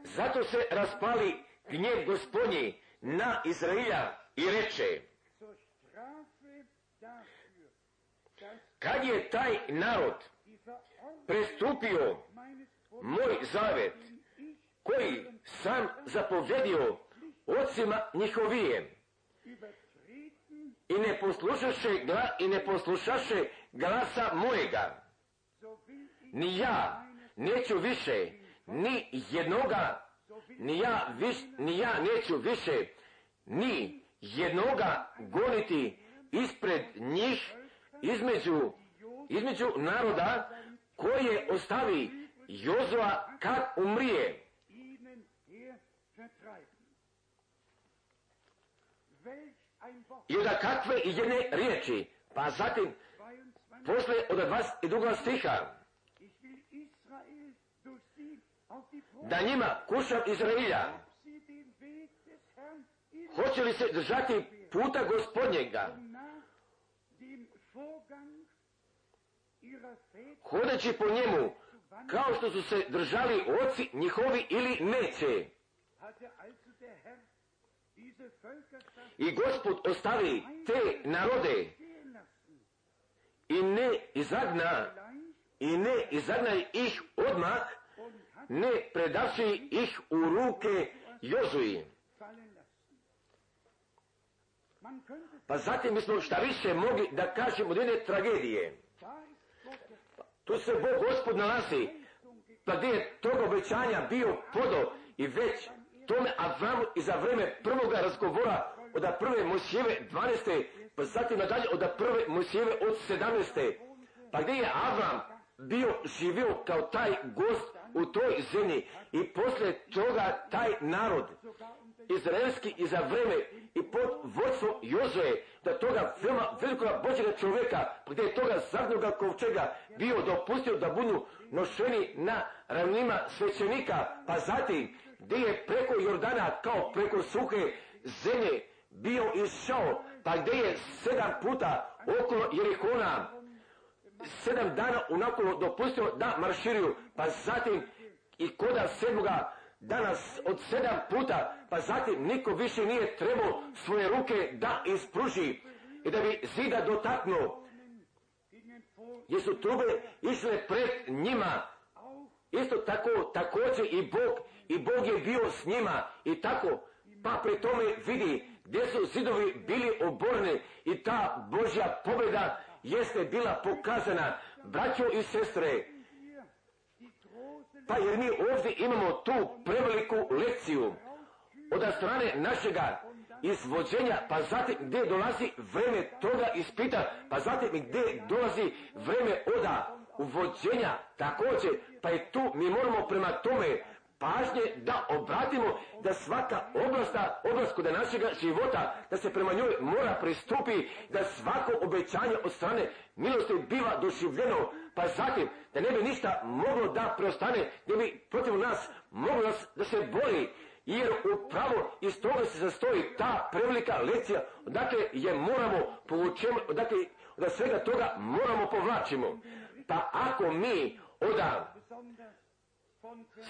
Zato se raspali gnjev gospodnji na Izraelja i reče kad je taj narod prestupio moj zavet koji sam zapovjedio ocima njihovijem. I ne poslušaše i ne poslušaše glasa mojega. Ni ja neću više ni jednoga ni ja, viš, ni ja neću više ni jednoga goniti ispred njih između, između naroda koje ostavi Jozua kad umrije. I onda kakve jedne riječi, pa zatim posle od vas i druga stiha, da njima kušam Izraelja, hoće li se držati puta gospodnjega, hodeći po njemu kao što su se držali oci njihovi ili neće. I gospod ostavi te narode i ne izagna i ne izagna ih odmah, ne predavši ih u ruke Jozuji. Pa zatim mi smo šta više mogli da kažemo od jedne tragedije. Tu se Bog gospod nalazi, pa gdje je tog obećanja bio podo i već tome Avramu i za vreme prvoga razgovora od prve Mosijeve 12. pa zatim nadalje od prve Mosijeve od 17. Pa gdje je Avram bio živio kao taj gost u toj zemlji i poslije toga taj narod izraelski i za vreme i pod vodstvom Jozoje da toga veoma velikoga Božjega čovjeka gdje je toga zadnjoga kovčega bio dopustio da budu nošeni na ravnima svećenika. Pa zatim gdje je preko Jordana kao preko suhe zemlje bio išao pa gdje je sedam puta okolo Jerihona. Sedam dana unako dopustio da marširiju pa zatim i koda sedmoga danas od sedam puta, pa zatim niko više nije trebao svoje ruke da ispruži i da bi zida dotaknuo. Jer su trube išle pred njima. Isto tako, također i Bog, i Bog je bio s njima i tako, pa pri tome vidi gdje su zidovi bili oborni i ta Božja pobjeda jeste bila pokazana. Braćo i sestre, pa jer mi ovdje imamo tu preveliku lekciju. Od strane našega izvođenja, pa zatim gdje dolazi vreme toga ispita, pa zatim gdje dolazi vreme oda uvođenja također, pa i tu mi moramo prema tome pažnje da obratimo da svaka oblasta, oblast kod našega života, da se prema njoj mora pristupi, da svako obećanje od strane milosti biva doživljeno, pa zatim da ne bi ništa moglo da preostane, da bi protiv nas moglo da se bori, jer upravo iz toga se zastoji ta prevelika lekcija, odakle je moramo povučemo, odakle da svega toga moramo povlačimo. Pa ako mi oda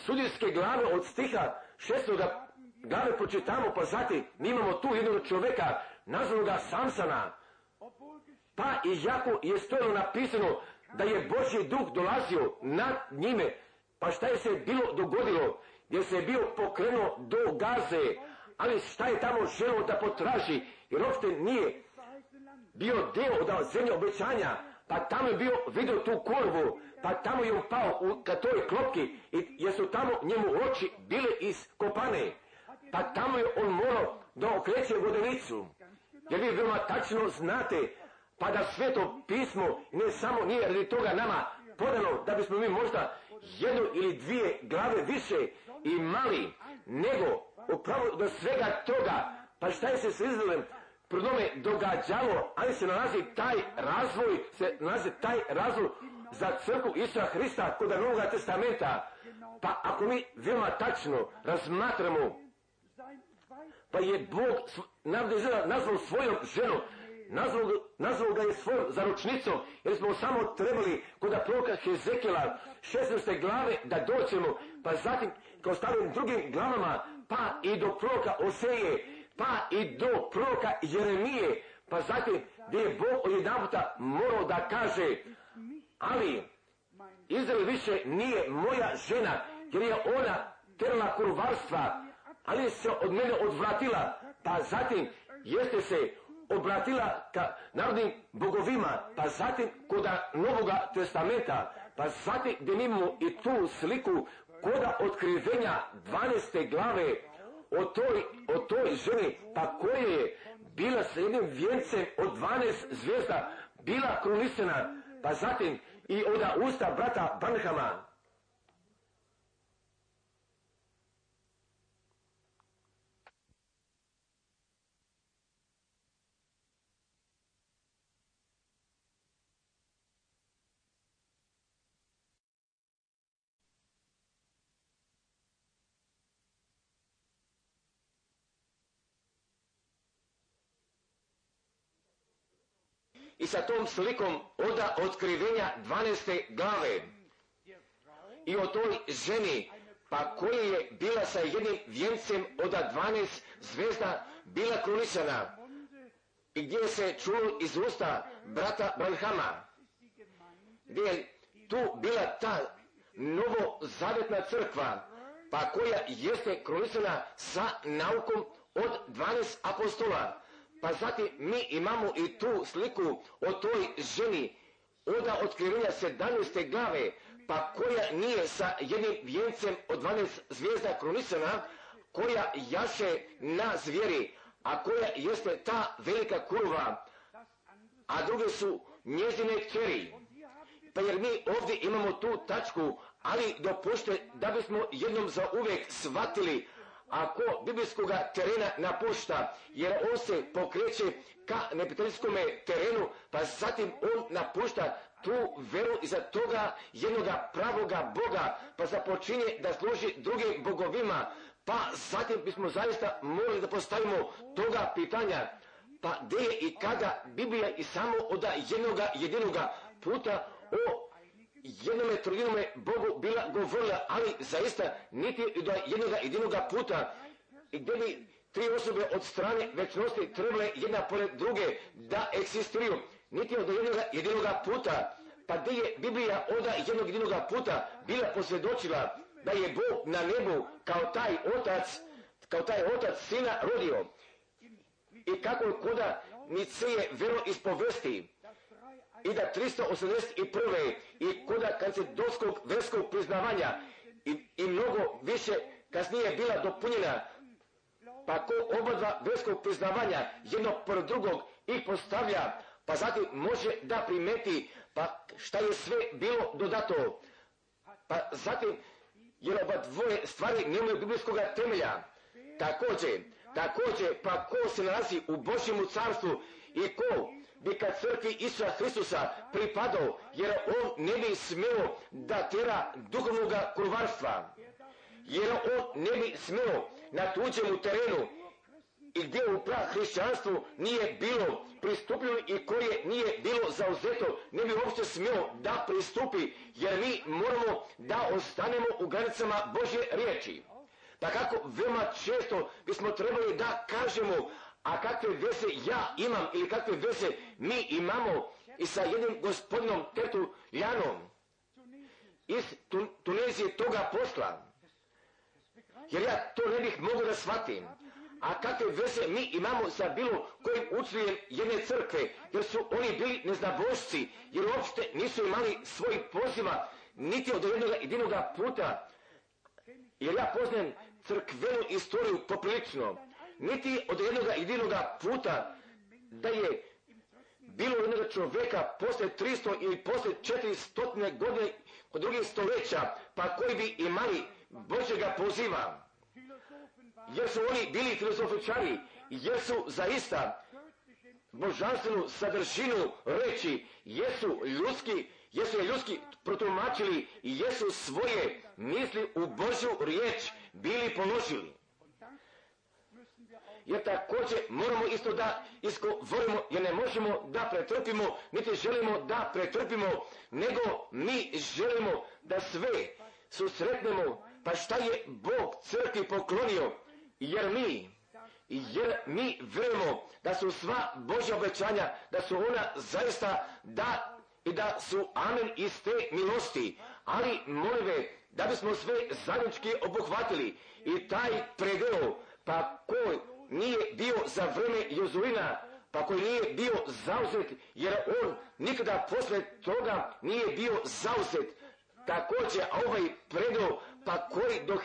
sudijske glave od stiha šestoga glave počitamo, pa zatim mi imamo tu jednog čovjeka nazvanog Samsana. Pa i jako je stojilo napisano da je Božji duh dolazio nad njime. Pa šta je se bilo dogodilo? Gdje se je bio pokrenuo do gaze, ali šta je tamo želio da potraži, jer uopšte nije bio deo od zemlje obećanja, pa tamo je bio vidio tu korvu, pa tamo je upao u katoj klopki i jesu tamo njemu oči bile iskopane, pa tamo je on morao da okreće vodenicu. Jer vi veoma tačno znate, pa da sveto pismo ne samo nije radi toga nama podano da bismo mi možda jednu ili dvije glave više imali, nego upravo do svega toga, pa šta je se s Izraelem prodome događalo, ali se nalazi taj razvoj, se nalazi taj razvoj za crku Isusa Hrista kod Novoga testamenta. Pa ako mi veoma tačno razmatramo, pa je Bog nazvao svojom ženom, nazvao, nazvao ga je svojom zaručnicom, jer smo samo trebali kod proroka Hezekila 16. glave da doćemo, pa zatim kao stavim drugim glavama, pa i do proroka Oseje, pa i do proroka Jeremije, pa zatim gdje je Bog jedan puta morao da kaže, ali Izrael više nije moja žena, jer je ona terala kurvarstva, ali se od mene odvratila, pa zatim jeste se obratila ka narodnim bogovima, pa zatim koda Novoga testamenta, pa zatim gdje imamo i tu sliku koda otkrivenja 12. glave o toj, o toj ženi, pa koja je bila sa jednim vijencem od 12 zvijezda, bila krunisena, pa zatim i oda usta brata Banhama. I sa tom slikom oda otkrivenja 12. glave. i o toj ženi, pa koja je bila sa jednim vjencem od 12 zvezda, bila krunisana i gdje se čulo iz usta brata Branhama, gdje je tu bila ta novozavetna crkva, pa koja jeste krunisana sa naukom od 12 apostola. Pa zatim mi imamo i tu sliku o toj ženi od otkrivenja 17. glave, pa koja nije sa jednim vijencem od 12 zvijezda krunisana, koja jaše na zvijeri, a koja jeste ta velika kurva, a druge su njezine kćeri. Pa jer mi ovdje imamo tu tačku, ali dopušte da bismo jednom za uvijek shvatili ako biblijskog terena napušta, jer on se pokreće ka neprijateljskom terenu, pa zatim on napušta tu veru iza toga jednoga pravoga Boga, pa započinje da služi drugim bogovima, pa zatim bismo zaista morali da postavimo toga pitanja, pa gdje je i kada Biblija i samo od jednoga jedinoga puta o jednome trodinome Bogu bila govorila, ali zaista niti do jednoga jedinoga puta. Gdje bi tri osobe od strane večnosti trebale jedna pored druge da eksistiraju, niti od jednoga jedinoga puta, pa gdje je Biblija od jednog jedinoga puta bila posvjedočila da je Bog na nebu kao taj otac, kao taj otac sina rodio. I kako je koda Niceje vero ispovesti, i da 381. i koda kancedoskog verskog priznavanja i, i mnogo više kasnije bila dopunjena pa ko oba dva verskog priznavanja jednog pored drugog ih postavlja pa zatim može da primeti pa šta je sve bilo dodato pa zatim jer oba dvoje stvari nemaju biblijskog temelja također također pa ko se nalazi u Božjemu carstvu i ko bi kad crkvi Isusa Hristusa pripadao, jer on ne bi smio da tjera duhovnog kurvarstva, jer on ne bi smio na tuđemu terenu i gdje u pra hrišćanstvu nije bilo pristupljeno i koje nije bilo zauzeto, ne bi uopće smio da pristupi, jer mi moramo da ostanemo u granicama Božje riječi. Pa kako veoma često bismo trebali da kažemo, a kakve veze ja imam ili kakve veze mi imamo i sa jednim gospodinom Tertuljanom iz Tunezije toga posla. Jer ja to ne bih mogao da shvatim. A kakve veze mi imamo sa bilo kojim učiteljem jedne crkve, jer su oni bili neznabošci, jer uopšte nisu imali svojih poziva, niti od jednog jedinoga puta. Jer ja poznajem crkvenu istoriju poprilično niti od jednog jedinoga puta da je bilo jednog čovjeka posle 300 ili posle 400 godine kod drugih stoljeća, pa koji bi imali Božega poziva. Jer su oni bili filozofičari, jer su zaista božanstvenu sadržinu reći, jesu ljudski, jesu je ljudski protumačili jesu svoje misli u Božju riječ bili ponožili jer također moramo isto da izgovorimo, jer ne možemo da pretrpimo, niti želimo da pretrpimo, nego mi želimo da sve susretnemo, pa šta je Bog crkvi poklonio, jer mi, jer mi verujemo da su sva Božja obećanja, da su ona zaista da i da su amen iz te milosti, ali molive da bismo sve zajednički obuhvatili i taj predeo, pa koji nije bio za vreme Jozuina, pa koji nije bio zauzet, jer on nikada posle toga nije bio zauzet. Također, ovaj predo, pa koji do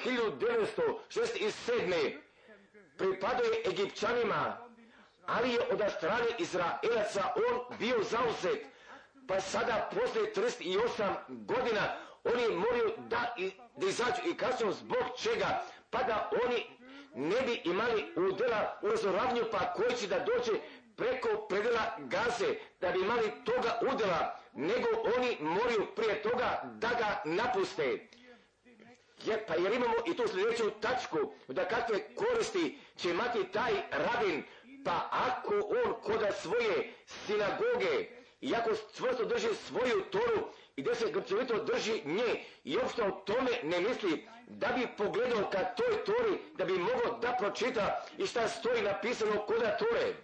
1967. pripadao je Egipćanima, ali je od strane Izraelaca on bio zauzet. Pa sada, posle 38 godina, oni moraju da, da izađu i kasno zbog čega, pa da oni ne bi imali udjela u razoravnju pa koji će da dođe preko predela gaze da bi imali toga udjela nego oni moraju prije toga da ga napuste. Jer, pa jer imamo i tu sljedeću tačku da kakve koristi će imati taj rabin pa ako on koda svoje sinagoge i ako čvrsto drži svoju toru i gdje se grčevito drži nje i uopšte o tome ne misli da bi pogledao ka toj tori, da bi mogao da pročita i šta stoji napisano koda tore.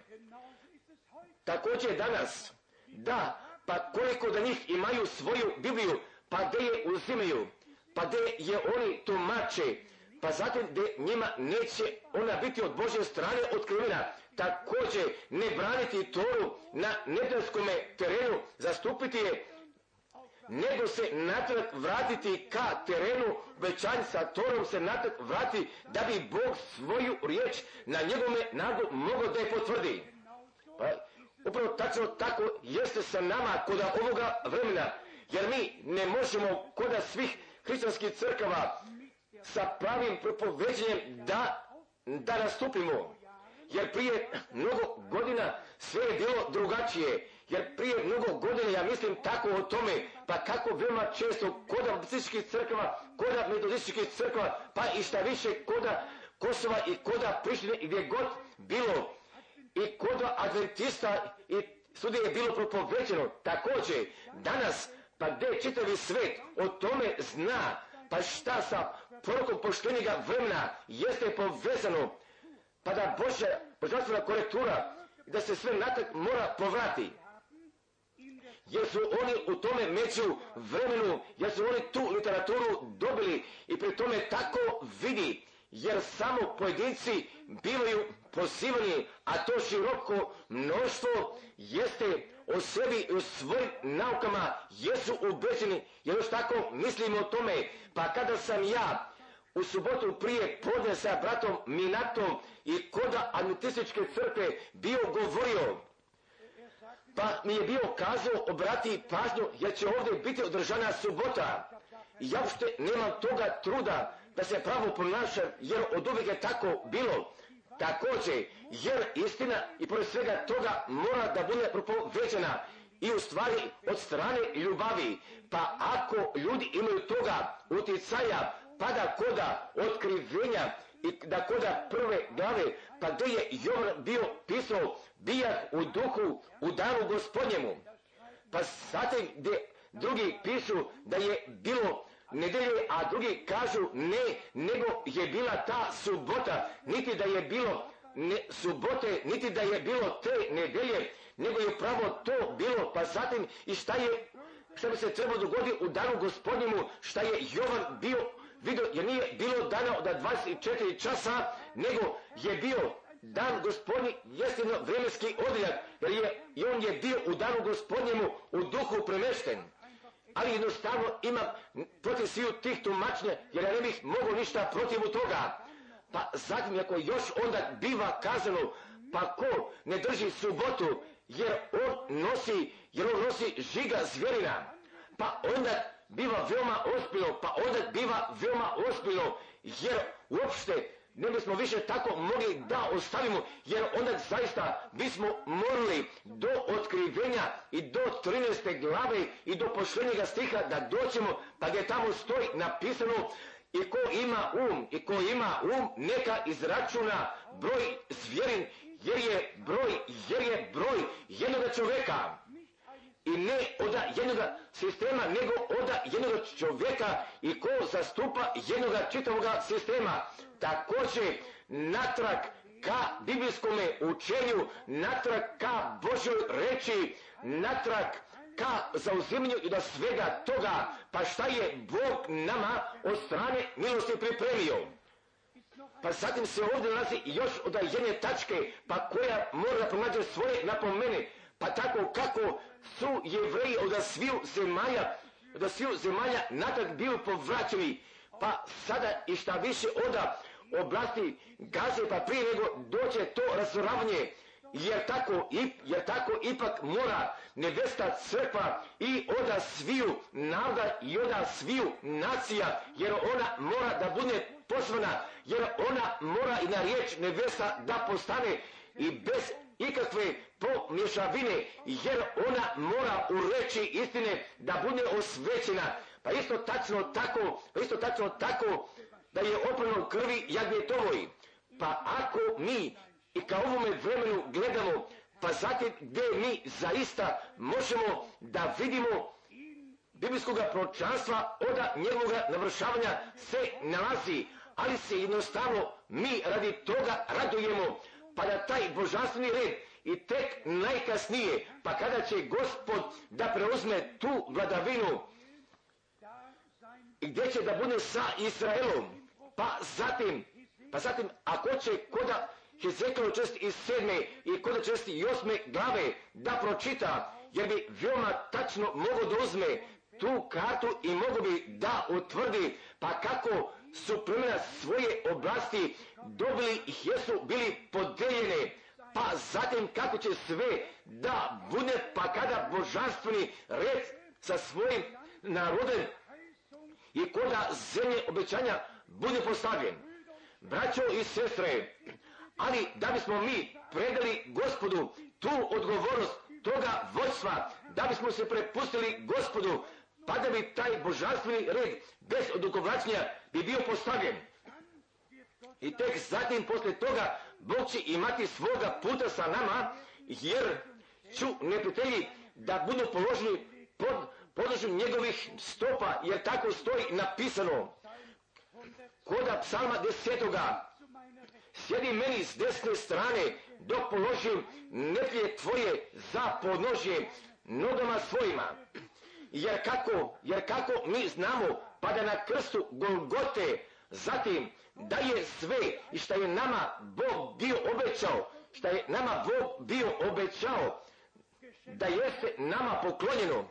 Također danas, da, pa koliko da njih imaju svoju Bibliju, pa gdje je uzimaju, pa gdje je oni tumače, pa zatim gdje njima neće ona biti od Božje strane otkrivena, također ne braniti Toru na nedeljskome terenu, zastupiti je, nego se natrag vratiti ka terenu, većanj sa Torom se natrag vrati, da bi Bog svoju riječ na njegome nagu mogao da je potvrdi. Pa, upravo tačno tako jeste sa nama kod ovoga vremena, jer mi ne možemo kod svih hrišćanskih crkava sa pravim propoveđenjem da, da nastupimo. Jer prije mnogo godina sve je bilo drugačije. Jer prije mnogo godina ja mislim tako o tome, pa kako veoma često kod baptističkih crkava, kod metodističkih crkava, pa i šta više koda Kosova i koda Prištine i gdje god bilo i kod adventista i sudje je bilo propoveđeno. Također, danas, pa gdje čitavi svet o tome zna, pa šta sa porukom poštenjega vremena jeste povezano, pa da Božja božanstvena korektura da se sve natak mora povrati. Jer su oni u tome među vremenu, jer su oni tu literaturu dobili i pri tome tako vidi, jer samo pojedinci bivaju pozivani, a to široko mnoštvo jeste o sebi i o svojim naukama jesu ubeđeni, jer još tako mislimo o tome. Pa kada sam ja u subotu prije podne sa bratom Minatom i koda adventističke crkve bio govorio, pa mi je bio kazao obrati pažnju jer će ovdje biti održana subota. Ja uopšte nemam toga truda da se pravo ponašam jer od uvijek je tako bilo. Također, jer istina i pored svega toga mora da bude propoveđena i u stvari od strane ljubavi. Pa ako ljudi imaju toga uticaja, pa da koda otkrivenja i da koda prve glave, pa gdje je Jovan bio pisao, bijah u duhu u danu gospodnjemu. Pa zatim gdje drugi pišu da je bilo nedelje, a drugi kažu ne, nego je bila ta subota, niti da je bilo ne, subote, niti da je bilo te nedelje, nego je upravo to bilo, pa zatim i šta je, šta bi se trebalo dogoditi u danu gospodnjemu, šta je Jovan bio vidio, jer nije bilo dana od 24 časa, nego je bio dan gospodnji jestino vremenski odjeljak, jer je, i on je bio u danu gospodnjemu u duhu premešten ali jednostavno imam protiv sviju tih tumačnja, jer ja ne bih mogao ništa protiv toga. Pa zatim ako još onda biva kazano, pa ko ne drži subotu, jer on nosi, jer on nosi žiga zvjerina, pa onda biva veoma ospilo, pa onda biva veoma ospilo, jer uopšte ne bismo više tako mogli da ostavimo, jer onda zaista bismo morali do otkrivenja i do 13. glave i do pošljenjega stiha da doćemo, pa gdje tamo stoji napisano i ko ima um, i ko ima um, neka izračuna broj zvjerin, jer je broj, jer je broj jednoga čovjeka i ne od jednog sistema, nego od jednog čovjeka i ko zastupa jednog čitavoga sistema. Također, natrag ka biblijskome učenju, natrag ka Božoj reči, natrag ka zauzimanju i da svega toga, pa šta je Bog nama od strane milosti pripremio. Pa zatim se ovdje nalazi još od jedne tačke, pa koja mora pronađe svoje napomene, pa tako kako su jevreji od sviju zemalja, od sviju zemalja natrag bili povraćeni, pa sada i šta više oda oblasti gaze, pa prije nego doće to razoravanje, jer tako, jer tako ipak mora nevesta crkva i oda sviju naroda i oda sviju nacija, jer ona mora da bude pozvana, jer ona mora i na riječ nevesta da postane i bez ikakve pomješavine, jer ona mora u reći istine da bude osvećena. Pa isto tačno tako, pa isto tačno tako da je oprano krvi jagnjetovoj. Pa ako mi i kao ovome vremenu gledamo, pa zatim gdje mi zaista možemo da vidimo biblijskog proročanstva od njegovoga navršavanja se nalazi, ali se jednostavno mi radi toga radujemo, pa da taj božanstveni red i tek najkasnije, pa kada će gospod da preuzme tu vladavinu, gdje će da bude sa Izraelom, pa zatim, pa zatim, ako će koda Hezekalo čest iz sedme i koda česti i osme glave da pročita, jer bi veoma tačno mogo da uzme tu kartu i mogo bi da utvrdi pa kako su promjena svoje oblasti dobili i jesu bili podeljene, pa zatim kako će sve da bude pa kada božanstveni red sa svojim narodem i koda zemlje obećanja bude postavljen. Braćo i sestre, ali da bismo mi predali gospodu tu odgovornost toga vodstva, da bismo se prepustili gospodu, pa da bi taj božanstveni red bez odugovlačenja bi bio postavljen. I tek zatim posle toga Bog će imati svoga puta sa nama, jer ću neprijatelji da budu položeni pod podnošenju njegovih stopa, jer tako stoji napisano. Koda psalma desetoga, sjedi meni s desne strane, dok položim neplje tvoje za podnožje nogama svojima. Jer kako, jer kako mi znamo, pa da na krstu Golgote, zatim da je sve i što je nama Bog bio obećao, što je nama Bog bio obećao, da jeste nama poklonjeno,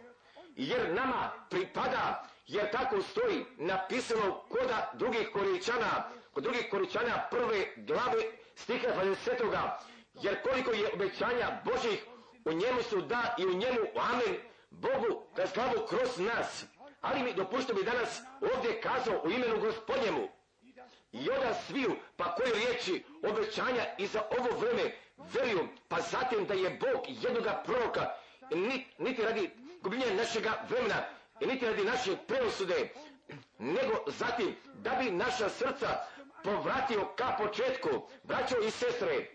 jer nama pripada, jer tako stoji napisano koda drugih koričana, kod drugih koričana prve glave stiha 20. Jer koliko je obećanja Božih u njemu su da i u njemu amen Bogu da slavu kroz nas. Ali mi dopušto bi danas ovdje kazao u imenu gospodnjemu. I sviju, pa koji riječi obećanja i za ovo vreme veruju, pa zatim da je Bog jednoga proroka, niti radi gubljenja našega vremena niti radi naše preosude, nego zatim da bi naša srca povratio ka početku, braćo i sestre,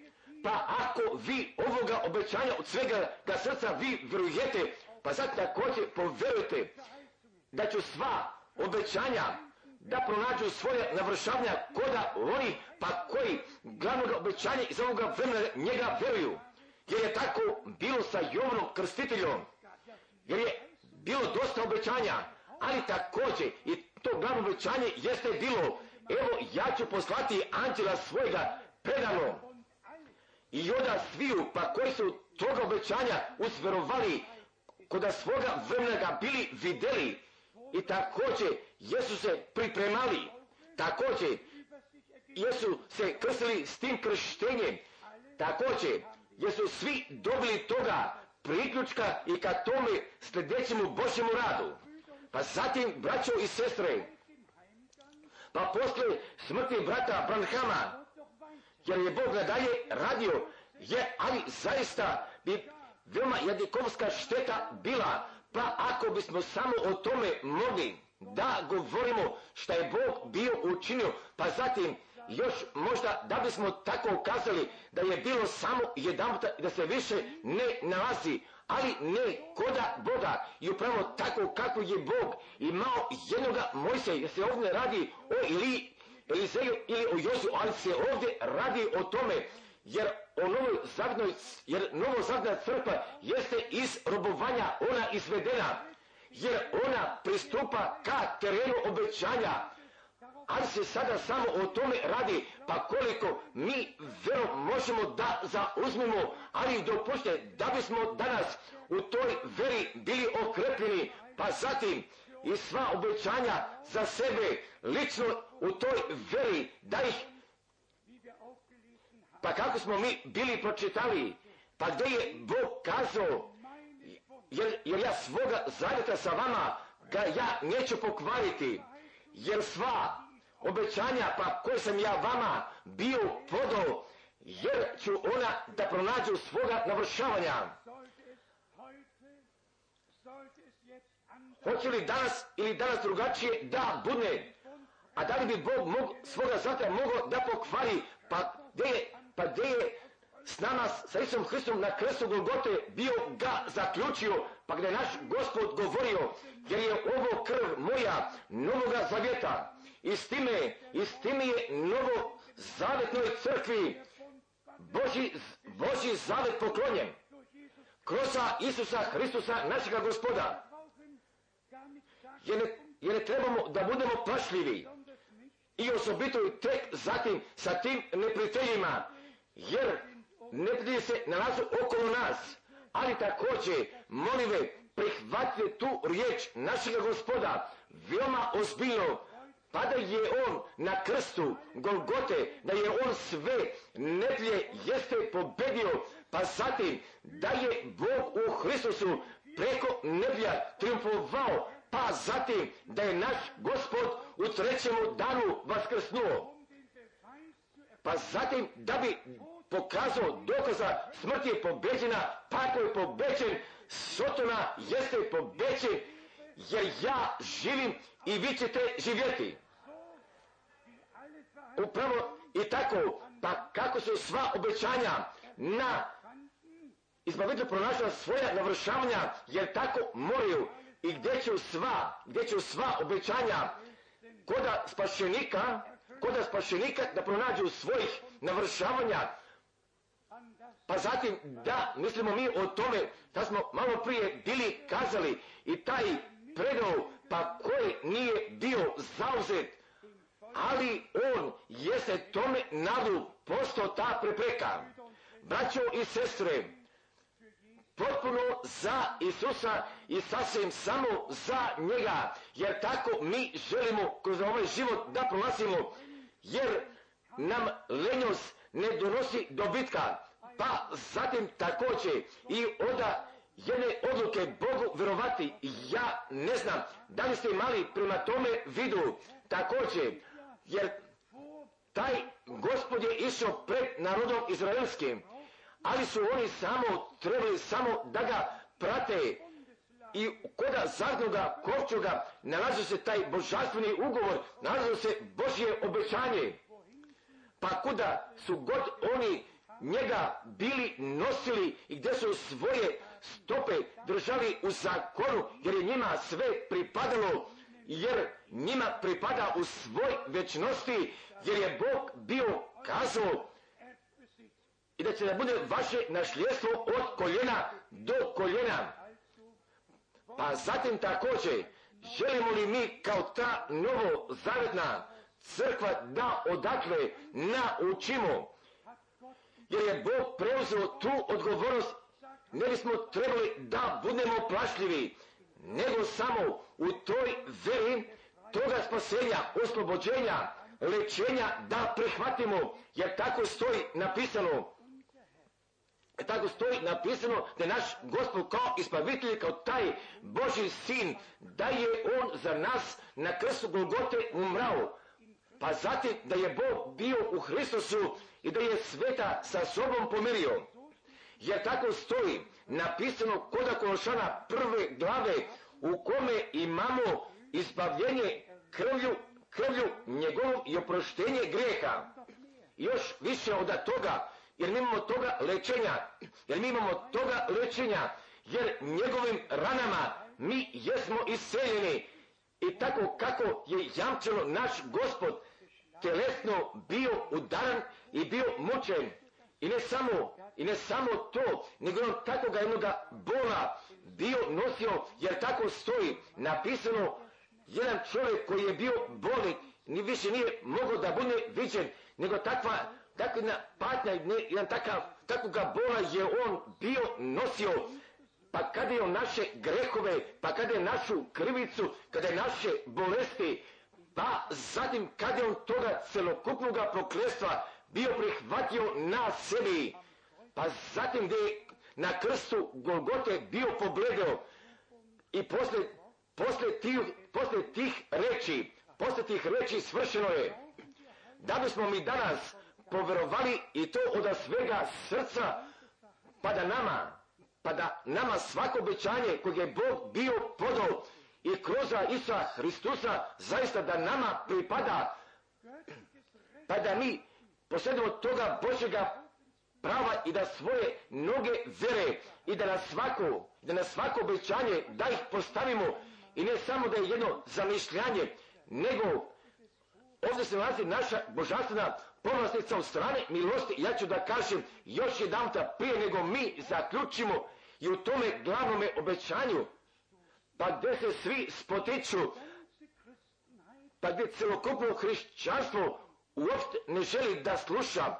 pa ako vi ovoga obećanja od svega da srca vi vjerujete, pa sad također poverujte da ću sva obećanja da pronađu svoje navršavanja koda oni pa koji glavnog obećanja iz ovoga vremena njega veruju. Jer je tako bilo sa Jovanom krstiteljom. Jer je bilo dosta obećanja, ali također i to glavno obećanje jeste bilo, evo ja ću poslati anđela svojega predano. I onda sviju, pa koji su toga obećanja usverovali, koda svoga vremena ga bili videli i također jesu se pripremali, također jesu se krstili s tim krštenjem, također jesu svi dobili toga priključka i ka tome sljedećemu Božjemu radu. Pa zatim, braćo i sestre, pa posle smrti brata Branhama, jer je Bog nadalje radio, je, ali zaista bi veoma jadikovska šteta bila, pa ako bismo samo o tome mogli da govorimo šta je Bog bio učinio, pa zatim još možda da bismo tako kazali da je bilo samo jedan da se više ne nalazi, ali ne koda Boga. I upravo tako kako je Bog imao jednoga Mojse, jer se ovdje radi o Ili, Eliseju ili o Jozu, ali se ovdje radi o tome, jer o novoj zagnoj, jer novo zagna crkva jeste iz robovanja ona izvedena, jer ona pristupa ka terenu obećanja, ali se sada samo o tome radi, pa koliko mi vero možemo da zauzmemo, ali dopušte da bismo danas u toj veri bili okrepljeni, pa zatim i sva obećanja za sebe, lično u toj veri, da ih, pa kako smo mi bili pročitali, pa gdje je Bog kazao, jer, jer ja svoga zavjeta sa vama, ga ja neću pokvariti, jer sva obećanja pa koje sam ja vama bio podao, jer ću ona da pronađu svoga navršavanja. Hoće li danas ili danas drugačije da bude? A da li bi Bog mog, svoga zatra mogao da pokvari? Pa gdje je, pa gdje je s nama, sa Isom Hristom na krstu Golgote bio ga zaključio, pa gdje je naš gospod govorio, jer je ovo krv moja novoga zavjeta. I s time, i s time je novo zavetnoj crkvi Boži, Boži zavet poklonjen. Kroz Isusa Hristusa, našega gospoda. Jer ne, jer ne trebamo da budemo plašljivi. I osobito tek zatim sa tim neprijateljima. Jer neprijatelji se nalazu okolo nas. Ali također, molive, prihvatite tu riječ našega gospoda. Veoma ozbiljno pa da je on na krstu Golgote, da je on sve netlje jeste pobedio, pa zatim da je Bog u Hristusu preko neblja triumfovao, pa zatim da je naš gospod u trećemu danu vaskrsnuo. Pa zatim da bi pokazao dokaza smrt je pobeđena, pakao je pobeđen, Sotona jeste pobeđen, jer ja živim i vi ćete živjeti. Upravo i tako, pa kako su sva obećanja na izbavitelj pronašla svoja navršavanja, jer tako moraju i gdje će sva, gdje će sva obećanja koda spašenika, koda spašenika da pronađu svojih navršavanja, pa zatim da mislimo mi o tome da smo malo prije bili kazali i taj predao pa koji nije bio zauzet ali on jeste tome nadu postao ta prepreka. Braćo i sestre, potpuno za Isusa i sasvim samo za njega, jer tako mi želimo kroz ovaj život da prolazimo, jer nam lenjost ne donosi dobitka, pa zatim također i onda jedne odluke Bogu vjerovati, ja ne znam da li ste imali prema tome vidu, također jer taj gospod je išao pred narodom izraelskim, ali su oni samo trebali samo da ga prate i koda zadnjoga kovčuga nalazi se taj božanstveni ugovor, nalazi se Božje obećanje. Pa kuda su god oni njega bili nosili i gdje su svoje stope držali u zakonu, jer je njima sve pripadalo jer njima pripada u svoj večnosti, jer je Bog bio kazao i da će da bude vaše našljestvo od koljena do koljena. Pa zatim također, želimo li mi kao ta novo zavetna crkva da odakle naučimo, jer je Bog preuzeo tu odgovornost, ne bismo trebali da budemo plašljivi, nego samo u toj veri toga spasenja, oslobođenja, lečenja da prihvatimo, jer tako stoji napisano. Tako stoji napisano da naš gospod kao ispavitelj, kao taj Boži sin, da je on za nas na krstu Golgote umrao. Pa zatim da je Bog bio u Hristosu i da je sveta sa sobom pomirio. Jer tako stoji napisano koda Kološana prve glave u kome imamo izbavljenje krvlju, krvlju njegovom i oproštenje greha. Još više od toga, jer mi imamo toga lečenja, jer mi imamo toga lečenja, jer njegovim ranama mi jesmo iseljeni i tako kako je jamčeno naš gospod telesno bio udaran i bio mučen. I ne samo, i ne samo to, nego on takvoga jednoga bola bio nosio, jer tako stoji napisano, jedan čovjek koji je bio bolnik, ni više nije mogao da bude viđen, nego takva, takva jedna patnja, jedan takav, takvoga bola je on bio nosio, pa kada je on naše grehove, pa kada je našu krivicu, kada je naše bolesti, pa zatim kada je on toga celokupnog prokletstva bio prihvatio na sebi, pa zatim gdje je na krstu Golgote bio pobledeo i posle, posle, tih, posle tih reči, posle tih reči svršeno je. Da bismo mi danas poverovali i to od svega srca, pa da nama, pa da nama svako obećanje koje je Bog bio podao i kroz Isa Hristusa zaista da nama pripada, pa da mi posledimo toga Božega prava i da svoje noge vere i da na svako, da na svako obećanje da ih postavimo i ne samo da je jedno zamišljanje, nego ovdje se nalazi naša božanstvena povlastica od strane milosti. Ja ću da kažem još jedan prije nego mi zaključimo i u tome glavnome obećanju, pa gdje se svi spotiču, pa gdje celokupno hrišćanstvo uopšte ne želi da sluša,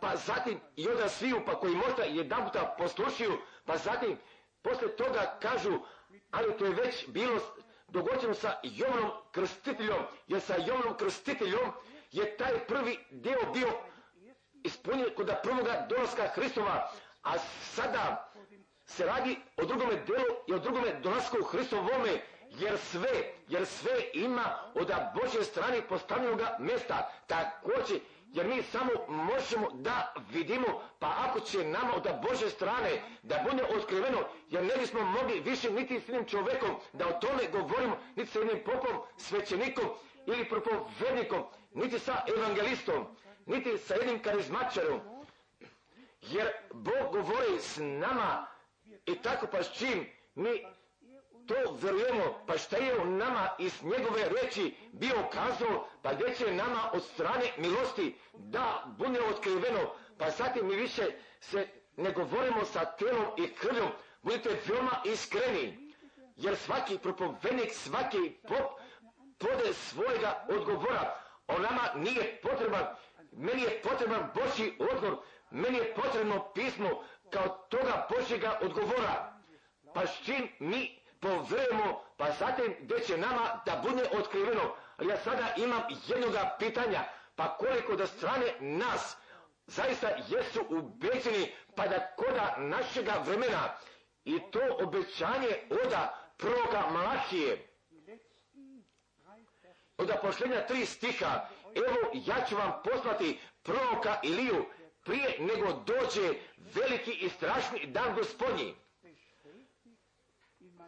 pa zatim i onda sviju, pa koji možda jedan puta poslušaju, pa zatim posle toga kažu, ali to je već bilo dogođeno sa Jovanom krstiteljom, jer sa Jovanom krstiteljom je taj prvi dio bio ispunjen kod prvoga dolaska Hristova, a sada se radi o drugome delu i o drugome dolasku Hristovome, jer sve, jer sve ima od Božje strane postavljenoga mjesta. Također, jer mi samo možemo da vidimo, pa ako će nama od Bože strane da bude otkriveno, jer ne bismo mogli više niti s jednim čovjekom da o tome govorimo, niti sa jednim popom, svećenikom ili propovednikom, niti sa evangelistom, niti sa jednim karizmačarom. Jer Bog govori s nama i tako pa s čim mi to vjerujemo, pa šta je u nama iz njegove reći bio kazao, pa gdje će nama od strane milosti da bude otkriveno, pa zatim mi više se ne govorimo sa telom i krvjom, budite veoma iskreni, jer svaki propovednik, svaki pop pode svojega odgovora, o nama nije potreban, meni je potreban Boži odgovor, meni je potrebno pismo kao toga Božjega odgovora. Pa s čim mi povremo, pa zatim gdje će nama da bude otkriveno. Ali ja sada imam jednoga pitanja, pa koliko da strane nas zaista jesu ubeđeni pa da koda našega vremena i to obećanje oda proroka Malahije. Od pošljenja tri stiha, evo ja ću vam poslati proroka Iliju prije nego dođe veliki i strašni dan gospodnji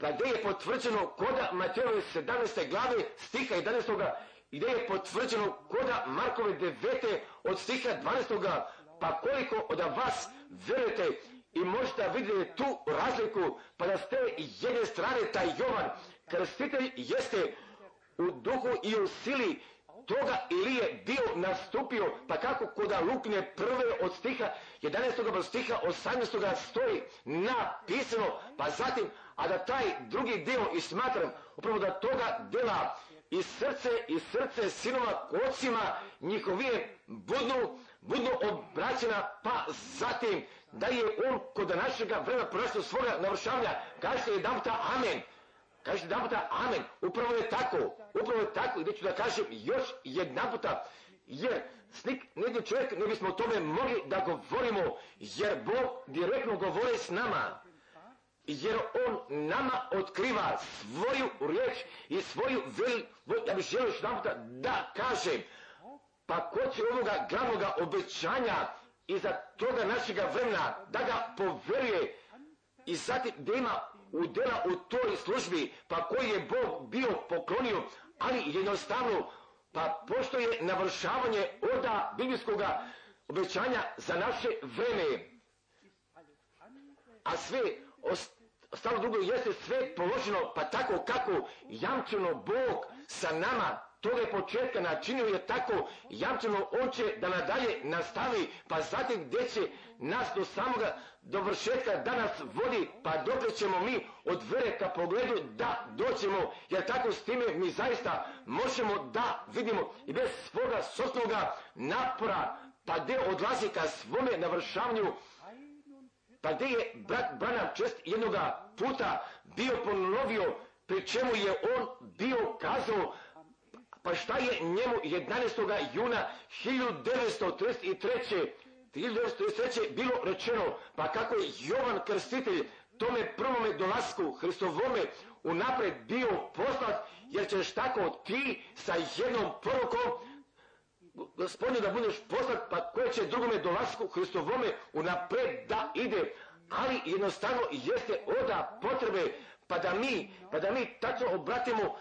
gdje je potvrđeno koda Matejove 17. glave stiha 11. gdje je potvrđeno koda Markove 9. od stiha 12. pa koliko od vas verujete i možete vidjeti tu razliku pa da ste jedne strane taj Jovan krstitelj jeste u duhu i u sili toga ili je bio nastupio, pa kako koda lukne prve od stiha 11. stiha 18. stoji napisano, pa zatim a da taj drugi dio i smatram upravo da toga dela i srce i srce sinova kocima njihovije budu, budu obraćena, pa zatim da je on kod našega vremena prošlo svoga navršavanja, kažete jedan puta amen. Kažete jedan puta amen. Upravo je tako. Upravo je tako. I ću da kažem još jedan puta. Jer slik, negdje čovjek ne bismo o tome mogli da govorimo. Jer Bog direktno govori s nama jer on nama otkriva svoju riječ i svoju vel, da bi želio da kažem, pa ko će ovoga glavnoga obećanja iza toga našega vremena da ga poveruje i zatim da ima udjela u toj službi, pa koji je Bog bio poklonio, ali jednostavno, pa pošto je navršavanje oda biblijskog obećanja za naše vreme, a sve stalo drugo jeste sve položeno, pa tako kako jamčeno Bog sa nama toga je početka načinio je tako jamčeno on će da nadalje nastavi, pa zatim gdje će nas do samoga dovršetka da nas vodi, pa dok ćemo mi od vere ka pogledu da doćemo, jer tako s time mi zaista možemo da vidimo i bez svoga sosnoga napora, pa gdje odlazi ka svome navršavanju. Pa gdje je brat Branham čest jednoga puta bio ponovio pri čemu je on bio kazao pa šta je njemu 11. juna 1933. 1933. bilo rečeno pa kako je Jovan Krstitelj tome prvome dolasku Hristovome unapred bio poslat jer ćeš tako ti sa jednom porukom gospodine da budeš poslat, pa koje će drugome dolasku Hristovome unapred da ide, ali jednostavno jeste oda potrebe, pa da mi, pa da mi tačno obratimo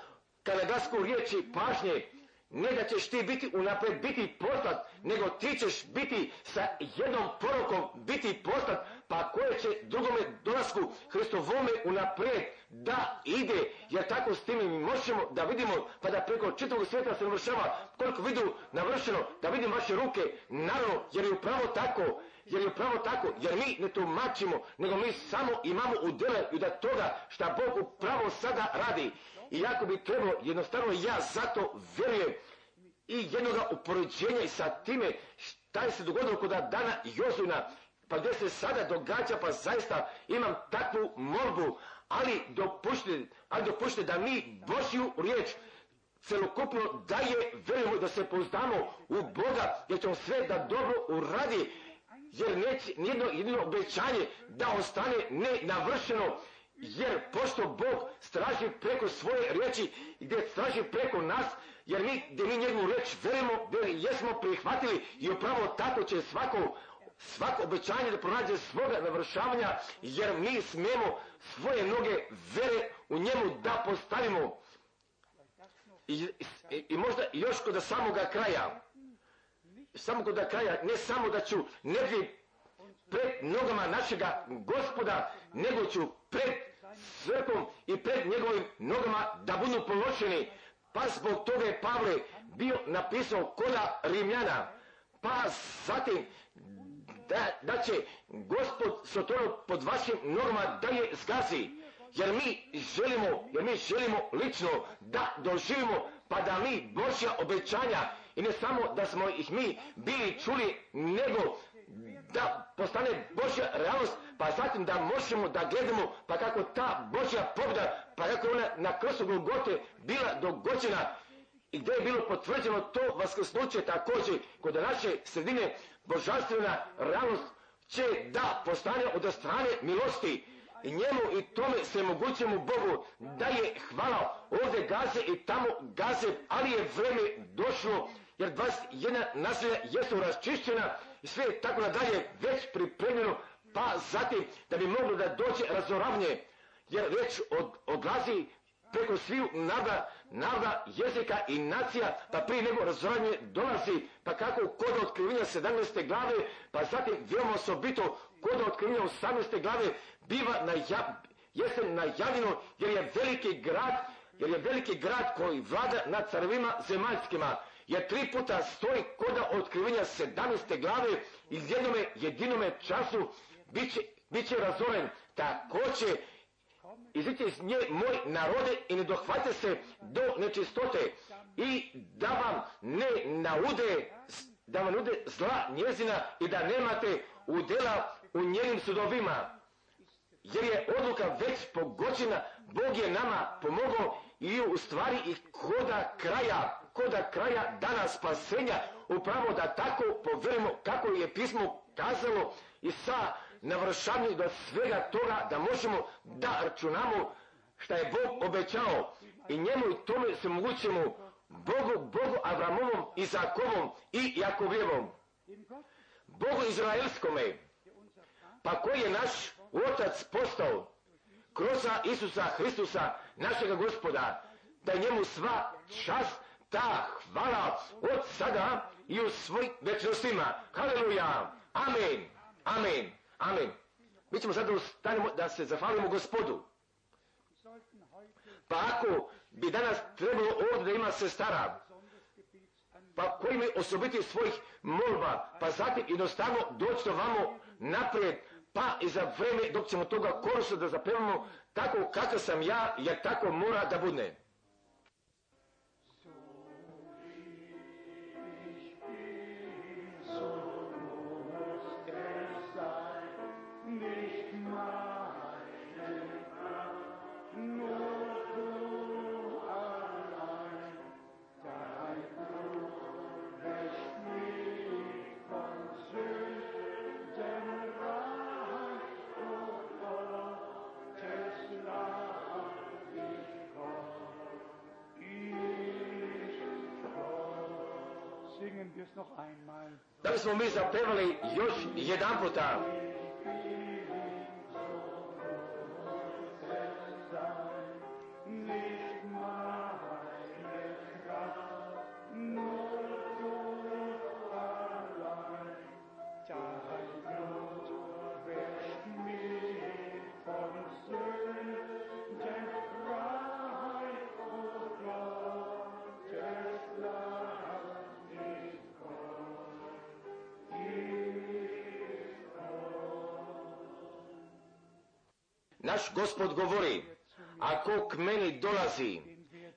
kanadasku riječi pažnje, ne da ćeš ti biti unapred biti poslat, nego ti ćeš biti sa jednom porokom biti poslat, pa koje će drugome dolasku Hristovome unaprijed da ide, jer tako s tim mi možemo da vidimo, pa da preko čitavog svijeta se navršava, koliko vidu navršeno, da vidim vaše ruke, naravno, jer je upravo tako, jer je upravo tako, jer mi ne tumačimo, nego mi samo imamo u i da toga šta Bog upravo sada radi. I jako bi trebalo, jednostavno ja zato vjerujem. I jednoga upoređenja i sa time šta je se dogodilo kod dana Jozuna, pa gdje se sada događa, pa zaista imam takvu molbu, ali dopušte, ali dopušte da mi Božju riječ celokupno daje, vjerujemo da se poznamo u Boga, jer će on sve da dobro uradi, jer neće nijedno jedino obećanje da ostane nenavršeno, jer pošto Bog straži preko svoje riječi, gdje straži preko nas, jer mi, gdje mi njegovu riječ verujemo, gdje jesmo prihvatili i upravo tako će svako svako obećanje da pronađe svoga navršavanja, jer mi smijemo svoje noge vere u njemu da postavimo. I, i, možda još kod samoga kraja, samo kod kraja, ne samo da ću negdje pred nogama našega gospoda, nego ću pred crkom i pred njegovim nogama da budu pološeni. Pa zbog toga je Pavle bio napisao koda Rimljana. Pa zatim da, da će gospod Sotoro pod vašim normama da je zgazi. Jer mi želimo, jer mi želimo lično da doživimo pa da mi Božja obećanja i ne samo da smo ih mi bili čuli, nego da postane Božja realnost, pa zatim da možemo da gledamo pa kako ta Božja pobjeda, pa kako ona na krstu Golgote bila dogođena i gdje je bilo potvrđeno to vaskrsnuće također kod naše sredine božanstvena realnost će da postane od strane milosti. I njemu i tome se mogućemu Bogu da je hvala ovdje gaze i tamo gaze, ali je vreme došlo jer 21 naselja jesu raščišćena i sve je tako nadalje već pripremljeno pa zatim da bi moglo da dođe razoravnje jer već od, odlazi preko sviju nada, nada jezika i nacija, pa prije nego razoranje dolazi, pa kako kod otkrivenja 17. glave, pa zatim veoma osobito kod otkrivenja 18. glave biva na jeste najavljeno jer je veliki grad, jer je veliki grad koji vlada nad carevima zemaljskima, jer tri puta stoji koda otkrivenja 17. glave i jednome jedinome času bit će, bit će razoren. Također Izite iz nje moj narode i ne dohvate se do nečistote i da vam ne naude, da vam nude zla njezina i da nemate udjela u njenim sudovima. Jer je odluka već pogođena, Bog je nama pomogao i u stvari i koda kraja, koda kraja dana spasenja, upravo da tako povjerimo kako je pismo kazalo i sa navršavanje do svega toga da možemo da računamo šta je Bog obećao. I njemu i tome se mogućemo Bogu, Bogu Avramovom, Izakovom i Jakovljevom. Bogu Izraelskome, pa koji je naš otac postao? Kroz Isusa Hristusa, našega gospoda, da njemu sva čast, ta hvala od sada i u svoj večnostima. Haleluja! Amen! Amen! Amen. Mi ćemo sada stanemo da se zahvalimo gospodu. Pa ako bi danas trebalo ovdje da ima sestara, pa koji mi osobiti svojih molba, pa zatim jednostavno doći do vamo naprijed, pa i za vreme dok ćemo toga korusa da zapevamo tako kakav sam ja, jer tako mora da bude. Da bismo mi zapevali još jedan puta. Gospod govori, ako k meni dolazi,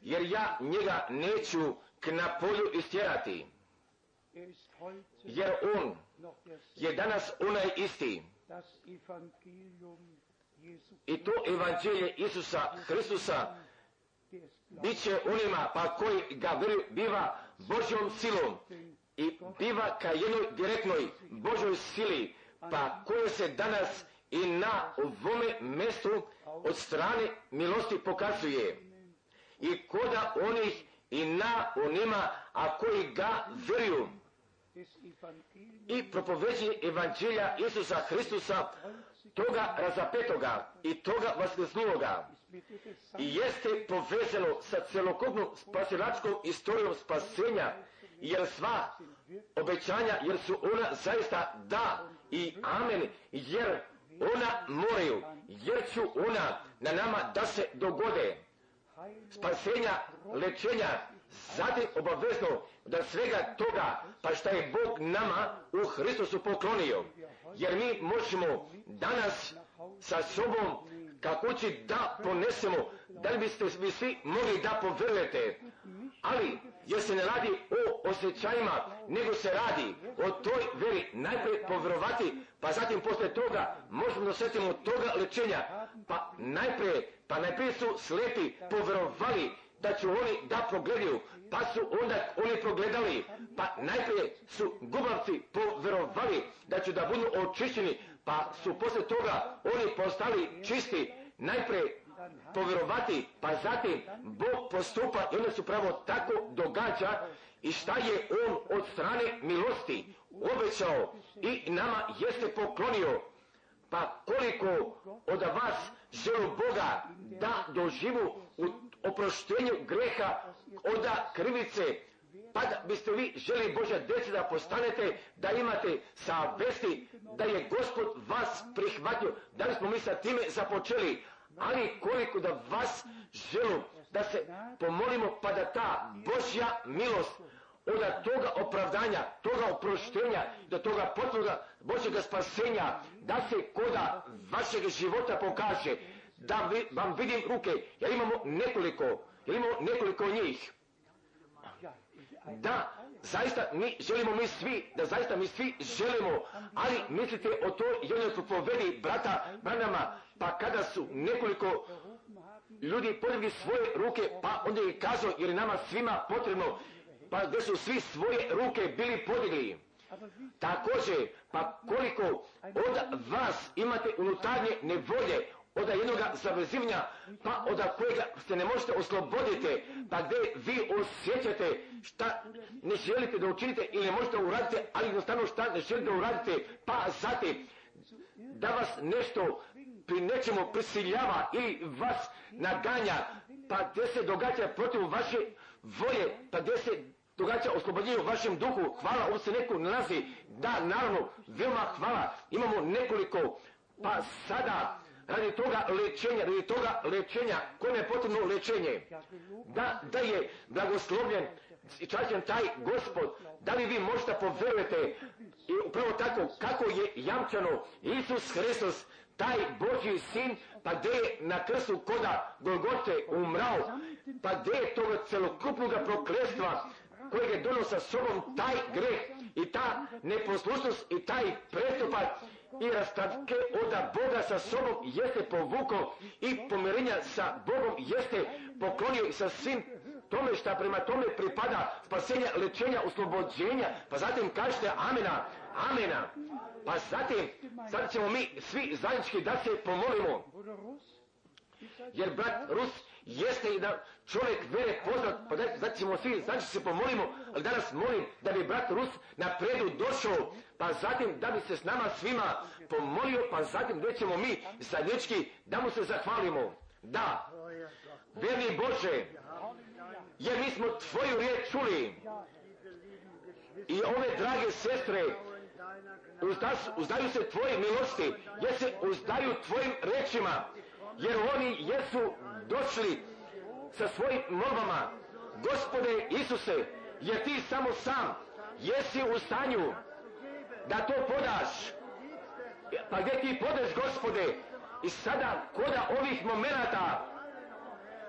jer ja njega neću k na polju istjerati, Er jer on je danas onaj isti. I to evanđelje Isusa Hristusa bit će onima pa koji ga biva Božjom silom i biva ka jednoj direktnoj Božoj sili pa koje se danas i na ovome mjestu od strane milosti pokazuje. I koda onih i na onima a koji ga Evangeliums i propoveđenje evanđelja Isusa Hristusa toga razapetoga i toga Gesamt i jeste povezano sa celokupnom spasilačkom istorijom spasenja, jer sva obećanja, jer su ona zaista da i amen, jer ona moraju, jer ću ona na nama da se dogode. Spasenja, lečenja, zatim obavezno da svega toga, pa šta je Bog nama u Hristusu poklonio. Jer mi možemo danas sa sobom kako će da ponesemo, da li biste vi svi mogli da poverujete, ali jer se ne radi o osjećajima, nego se radi o toj veri. Najprije povjerovati, pa zatim posle toga možemo dosjetimo toga lečenja, pa najprije, pa najprije su slepi povjerovali da će oni da progledaju, pa su onda oni progledali, pa najprije su gubavci povjerovali da će da budu očišćeni, pa su posle toga oni postali čisti, najprije povjerovati, pa zatim Bog postupa i onda su pravo tako događa i šta je On od strane milosti obećao i nama jeste poklonio. Pa koliko od vas želu Boga da doživu u oproštenju greha od krivice, pa da biste vi želi Božja djece da postanete, da imate savesti, da je Gospod vas prihvatio, da li smo mi sa time započeli, ali koliko da vas želu da se pomolimo pa da ta Božja milost od toga opravdanja, toga oproštenja, do toga potvrda Božjega spasenja, da se koda vašeg života pokaže, da vi, vam vidim ruke, jer imamo nekoliko, jer imamo nekoliko njih. Da, zaista mi želimo mi svi, da zaista mi svi želimo, ali mislite o to jednoj propovedi brata Branama, pa kada su nekoliko ljudi podigli svoje ruke, pa onda je kazao, jer je nama svima potrebno, pa gdje su svi svoje ruke bili podigli. Također, pa koliko od vas imate unutarnje nevolje, od jednog zavezivanja, pa od kojega se ne možete osloboditi, pa gdje vi osjećate šta ne želite da učinite ili ne možete uraditi, ali jednostavno šta ne želite da uradite, pa zatim da vas nešto pri nečemu prisiljava ili vas naganja, pa gdje se događa protiv vaše volje, pa gdje se događa oslobođenje u vašem duhu, hvala, ovo se neko nalazi, da, naravno, veoma hvala, imamo nekoliko, pa sada, radi toga lečenja, radi toga lečenja, kome je potrebno lečenje, da, da je blagoslovljen i taj gospod, da li vi možete poverujete? I upravo tako kako je jamčano Isus Hristos, taj Božji sin, pa gdje je na krstu koda Golgote umrao, pa gdje je toga celokupnog prokletstva kojeg je donio sa sobom taj greh i ta neposlušnost i taj prestupak i rastavke od Boga sa sobom jeste povukao i pomirenja sa Bogom jeste poklonio i sa svim tome šta prema tome pripada spasenja, lečenja, oslobođenja, pa zatim kažete amena, amena, pa zatim, sad ćemo mi svi zajednički da se pomolimo, jer brat Rus jeste i da čovjek vere poznat, pa da, da ćemo svi, znači se pomolimo, ali danas molim da bi brat Rus na predu došao, pa zatim da bi se s nama svima pomolio, pa zatim gdje ćemo mi zajednički da mu se zahvalimo. Da, verni Bože, jer mi smo tvoju riječ čuli i ove drage sestre uzdaju se tvoje milosti, jer se uzdaju tvojim rečima, jer oni jesu došli sa svojim molbama, gospode Isuse, jer ti samo sam? Jesi u stanju da to podaš. Pa gdje ti podaš, gospode, I sada koda ovih momenata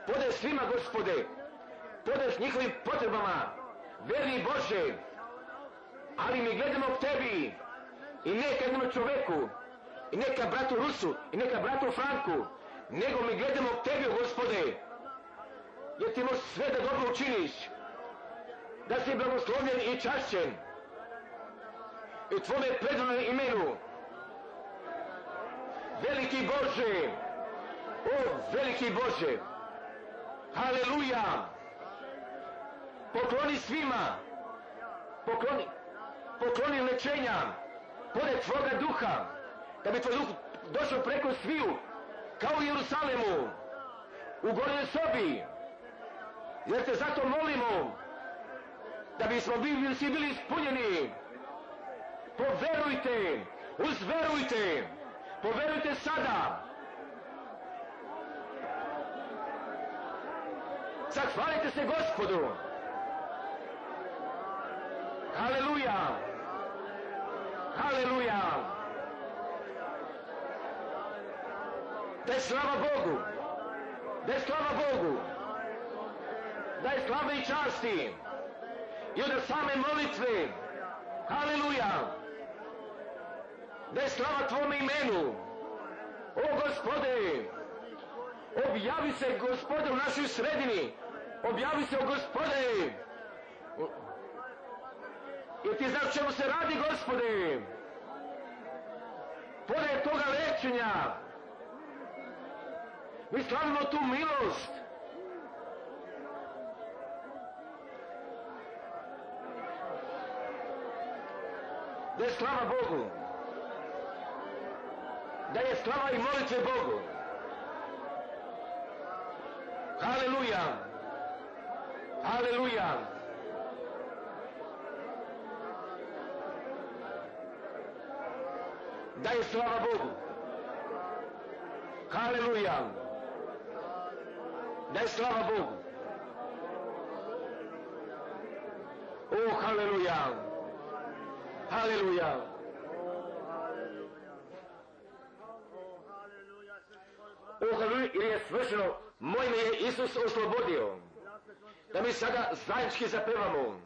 pode svima gospode, podeš njihovim potrebama, verni Bože, ali mi gledamo k tebi. I ne ka jednom čoveku, i ne ka bratu Rusu, i ne ka bratu Franku, nego mi gledamo tebi, gospode, jer ti možeš sve da dobro učiniš, da si blagoslovljen i čašćen. U tvome predivnom imenu. Veliki Bože, o veliki Bože, haleluja, pokloni svima, pokloni, pokloni lečenja, pored Tvoga duha, da bi Tvoj duh došao preko sviju, kao u Jerusalemu, u gornjoj sobi, jer te zato molimo, da bismo bili, svi bili ispunjeni. Poverujte, uzverujte, poverujte sada. Zahvalite se gospodu. Haleluja. Haleluja. Da je slava Bogu. Da je slava Bogu. Da je slava i časti i od same molitve. Haleluja! Da je slava Tvome imenu. O gospode, objavi se gospode u našoj sredini. Objavi se o gospode. I ti znaš čemu se radi gospode. Pored toga lečenja. Mi slavimo tu milost. da je slava Bogu. Da je slava i molitve Bogu. Haleluja. Haleluja. Da je slava Bogu. Haleluja. Da je slava Bogu. O, haleluja. Haleluja. O, haleluja, jer je svršeno, moj me je Isus oslobodio. Da mi sada zajednički zapevamo.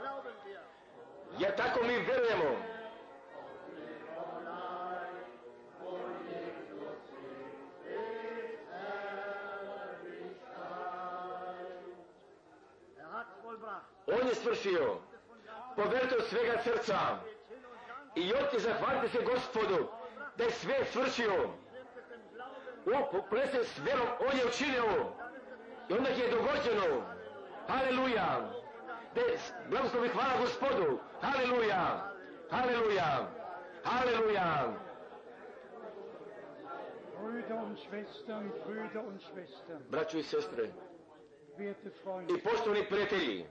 Glauben wir. Jer tako mi. Er vollbracht. On je svršio. Poverujte od svega srca. I ti zahvalite se gospodu da je sve svršio. O, plese s vjerom, on je učinio. I onda je dogođeno. Haleluja. Da je blagoslovi hvala gospodu. Haleluja. Haleluja. Haleluja. Braćo i sestre i Freunde, poštovani prijatelji,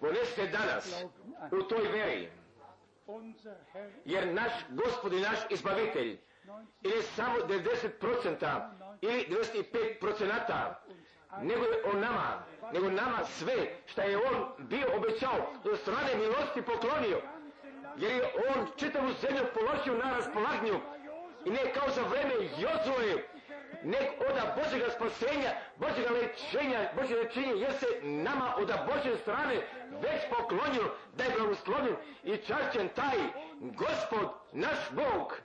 ponesite danas u toj veri, jer naš gospod i naš izbavitelj ili samo 90% ili 95% nego je on nama, nego nama sve što je on bio obećao od strane milosti poklonio, jer je on čitavu zemlju položio na raspolagnju i ne kao za vreme Jozue, nek oda Božega spasenja, Božega lečenja, Božje lečenje, jer se nama oda Božje strane već poklonio da je blagoslovljen i čašćen taj Gospod, naš Bog.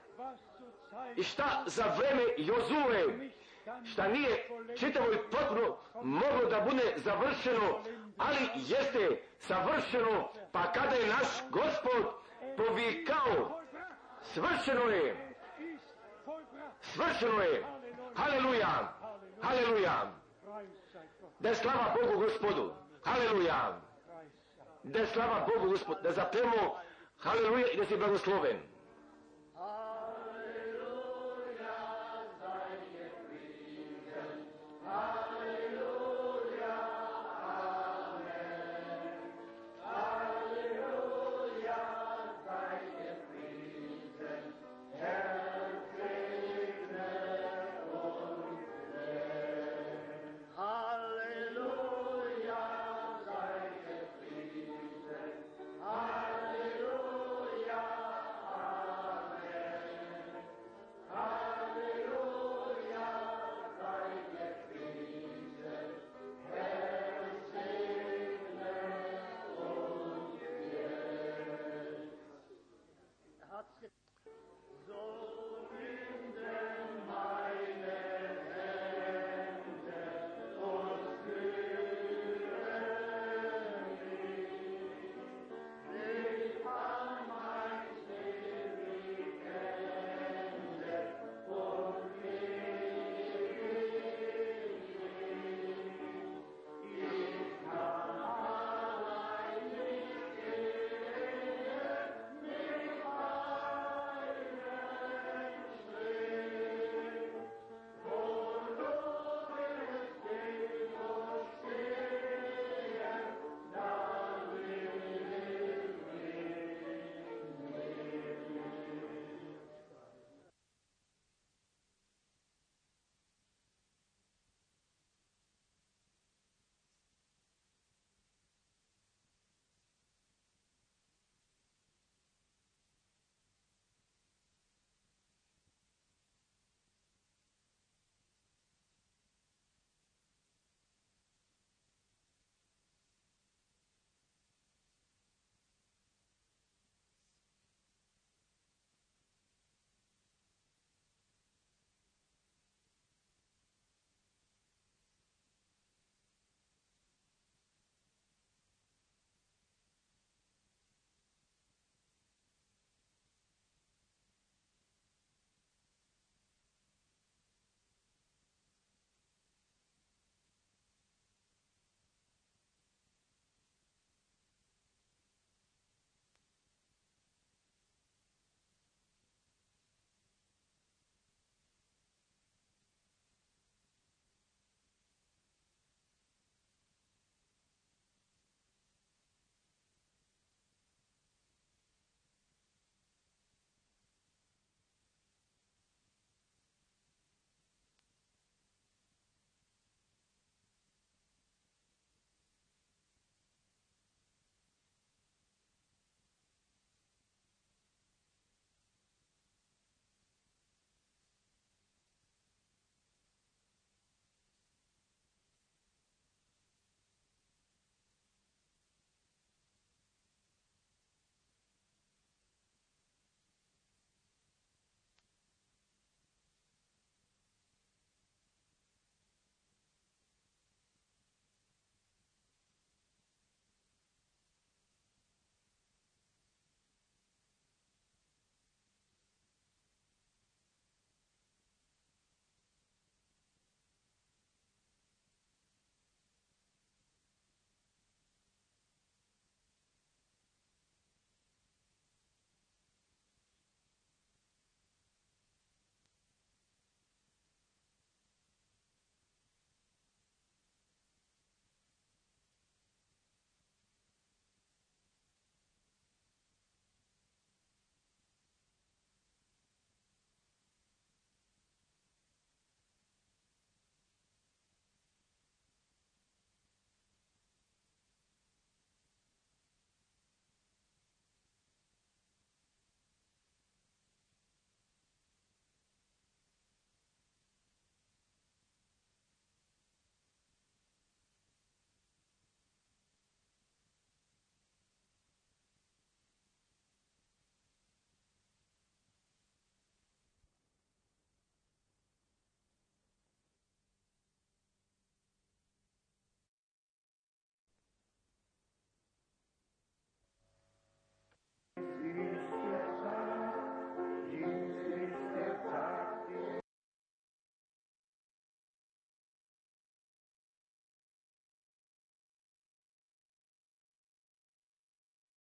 I šta za vreme Jozue, šta nije čitavo i potpuno moglo da bude završeno, ali jeste savršeno, pa kada je naš gospod povikao, svršeno je, svršeno je, haleluja, haleluja, da je slava Bogu gospodu, haleluja, da je slava Bogu gospodu, da zapemo, haleluja i da si blagosloven. Amen.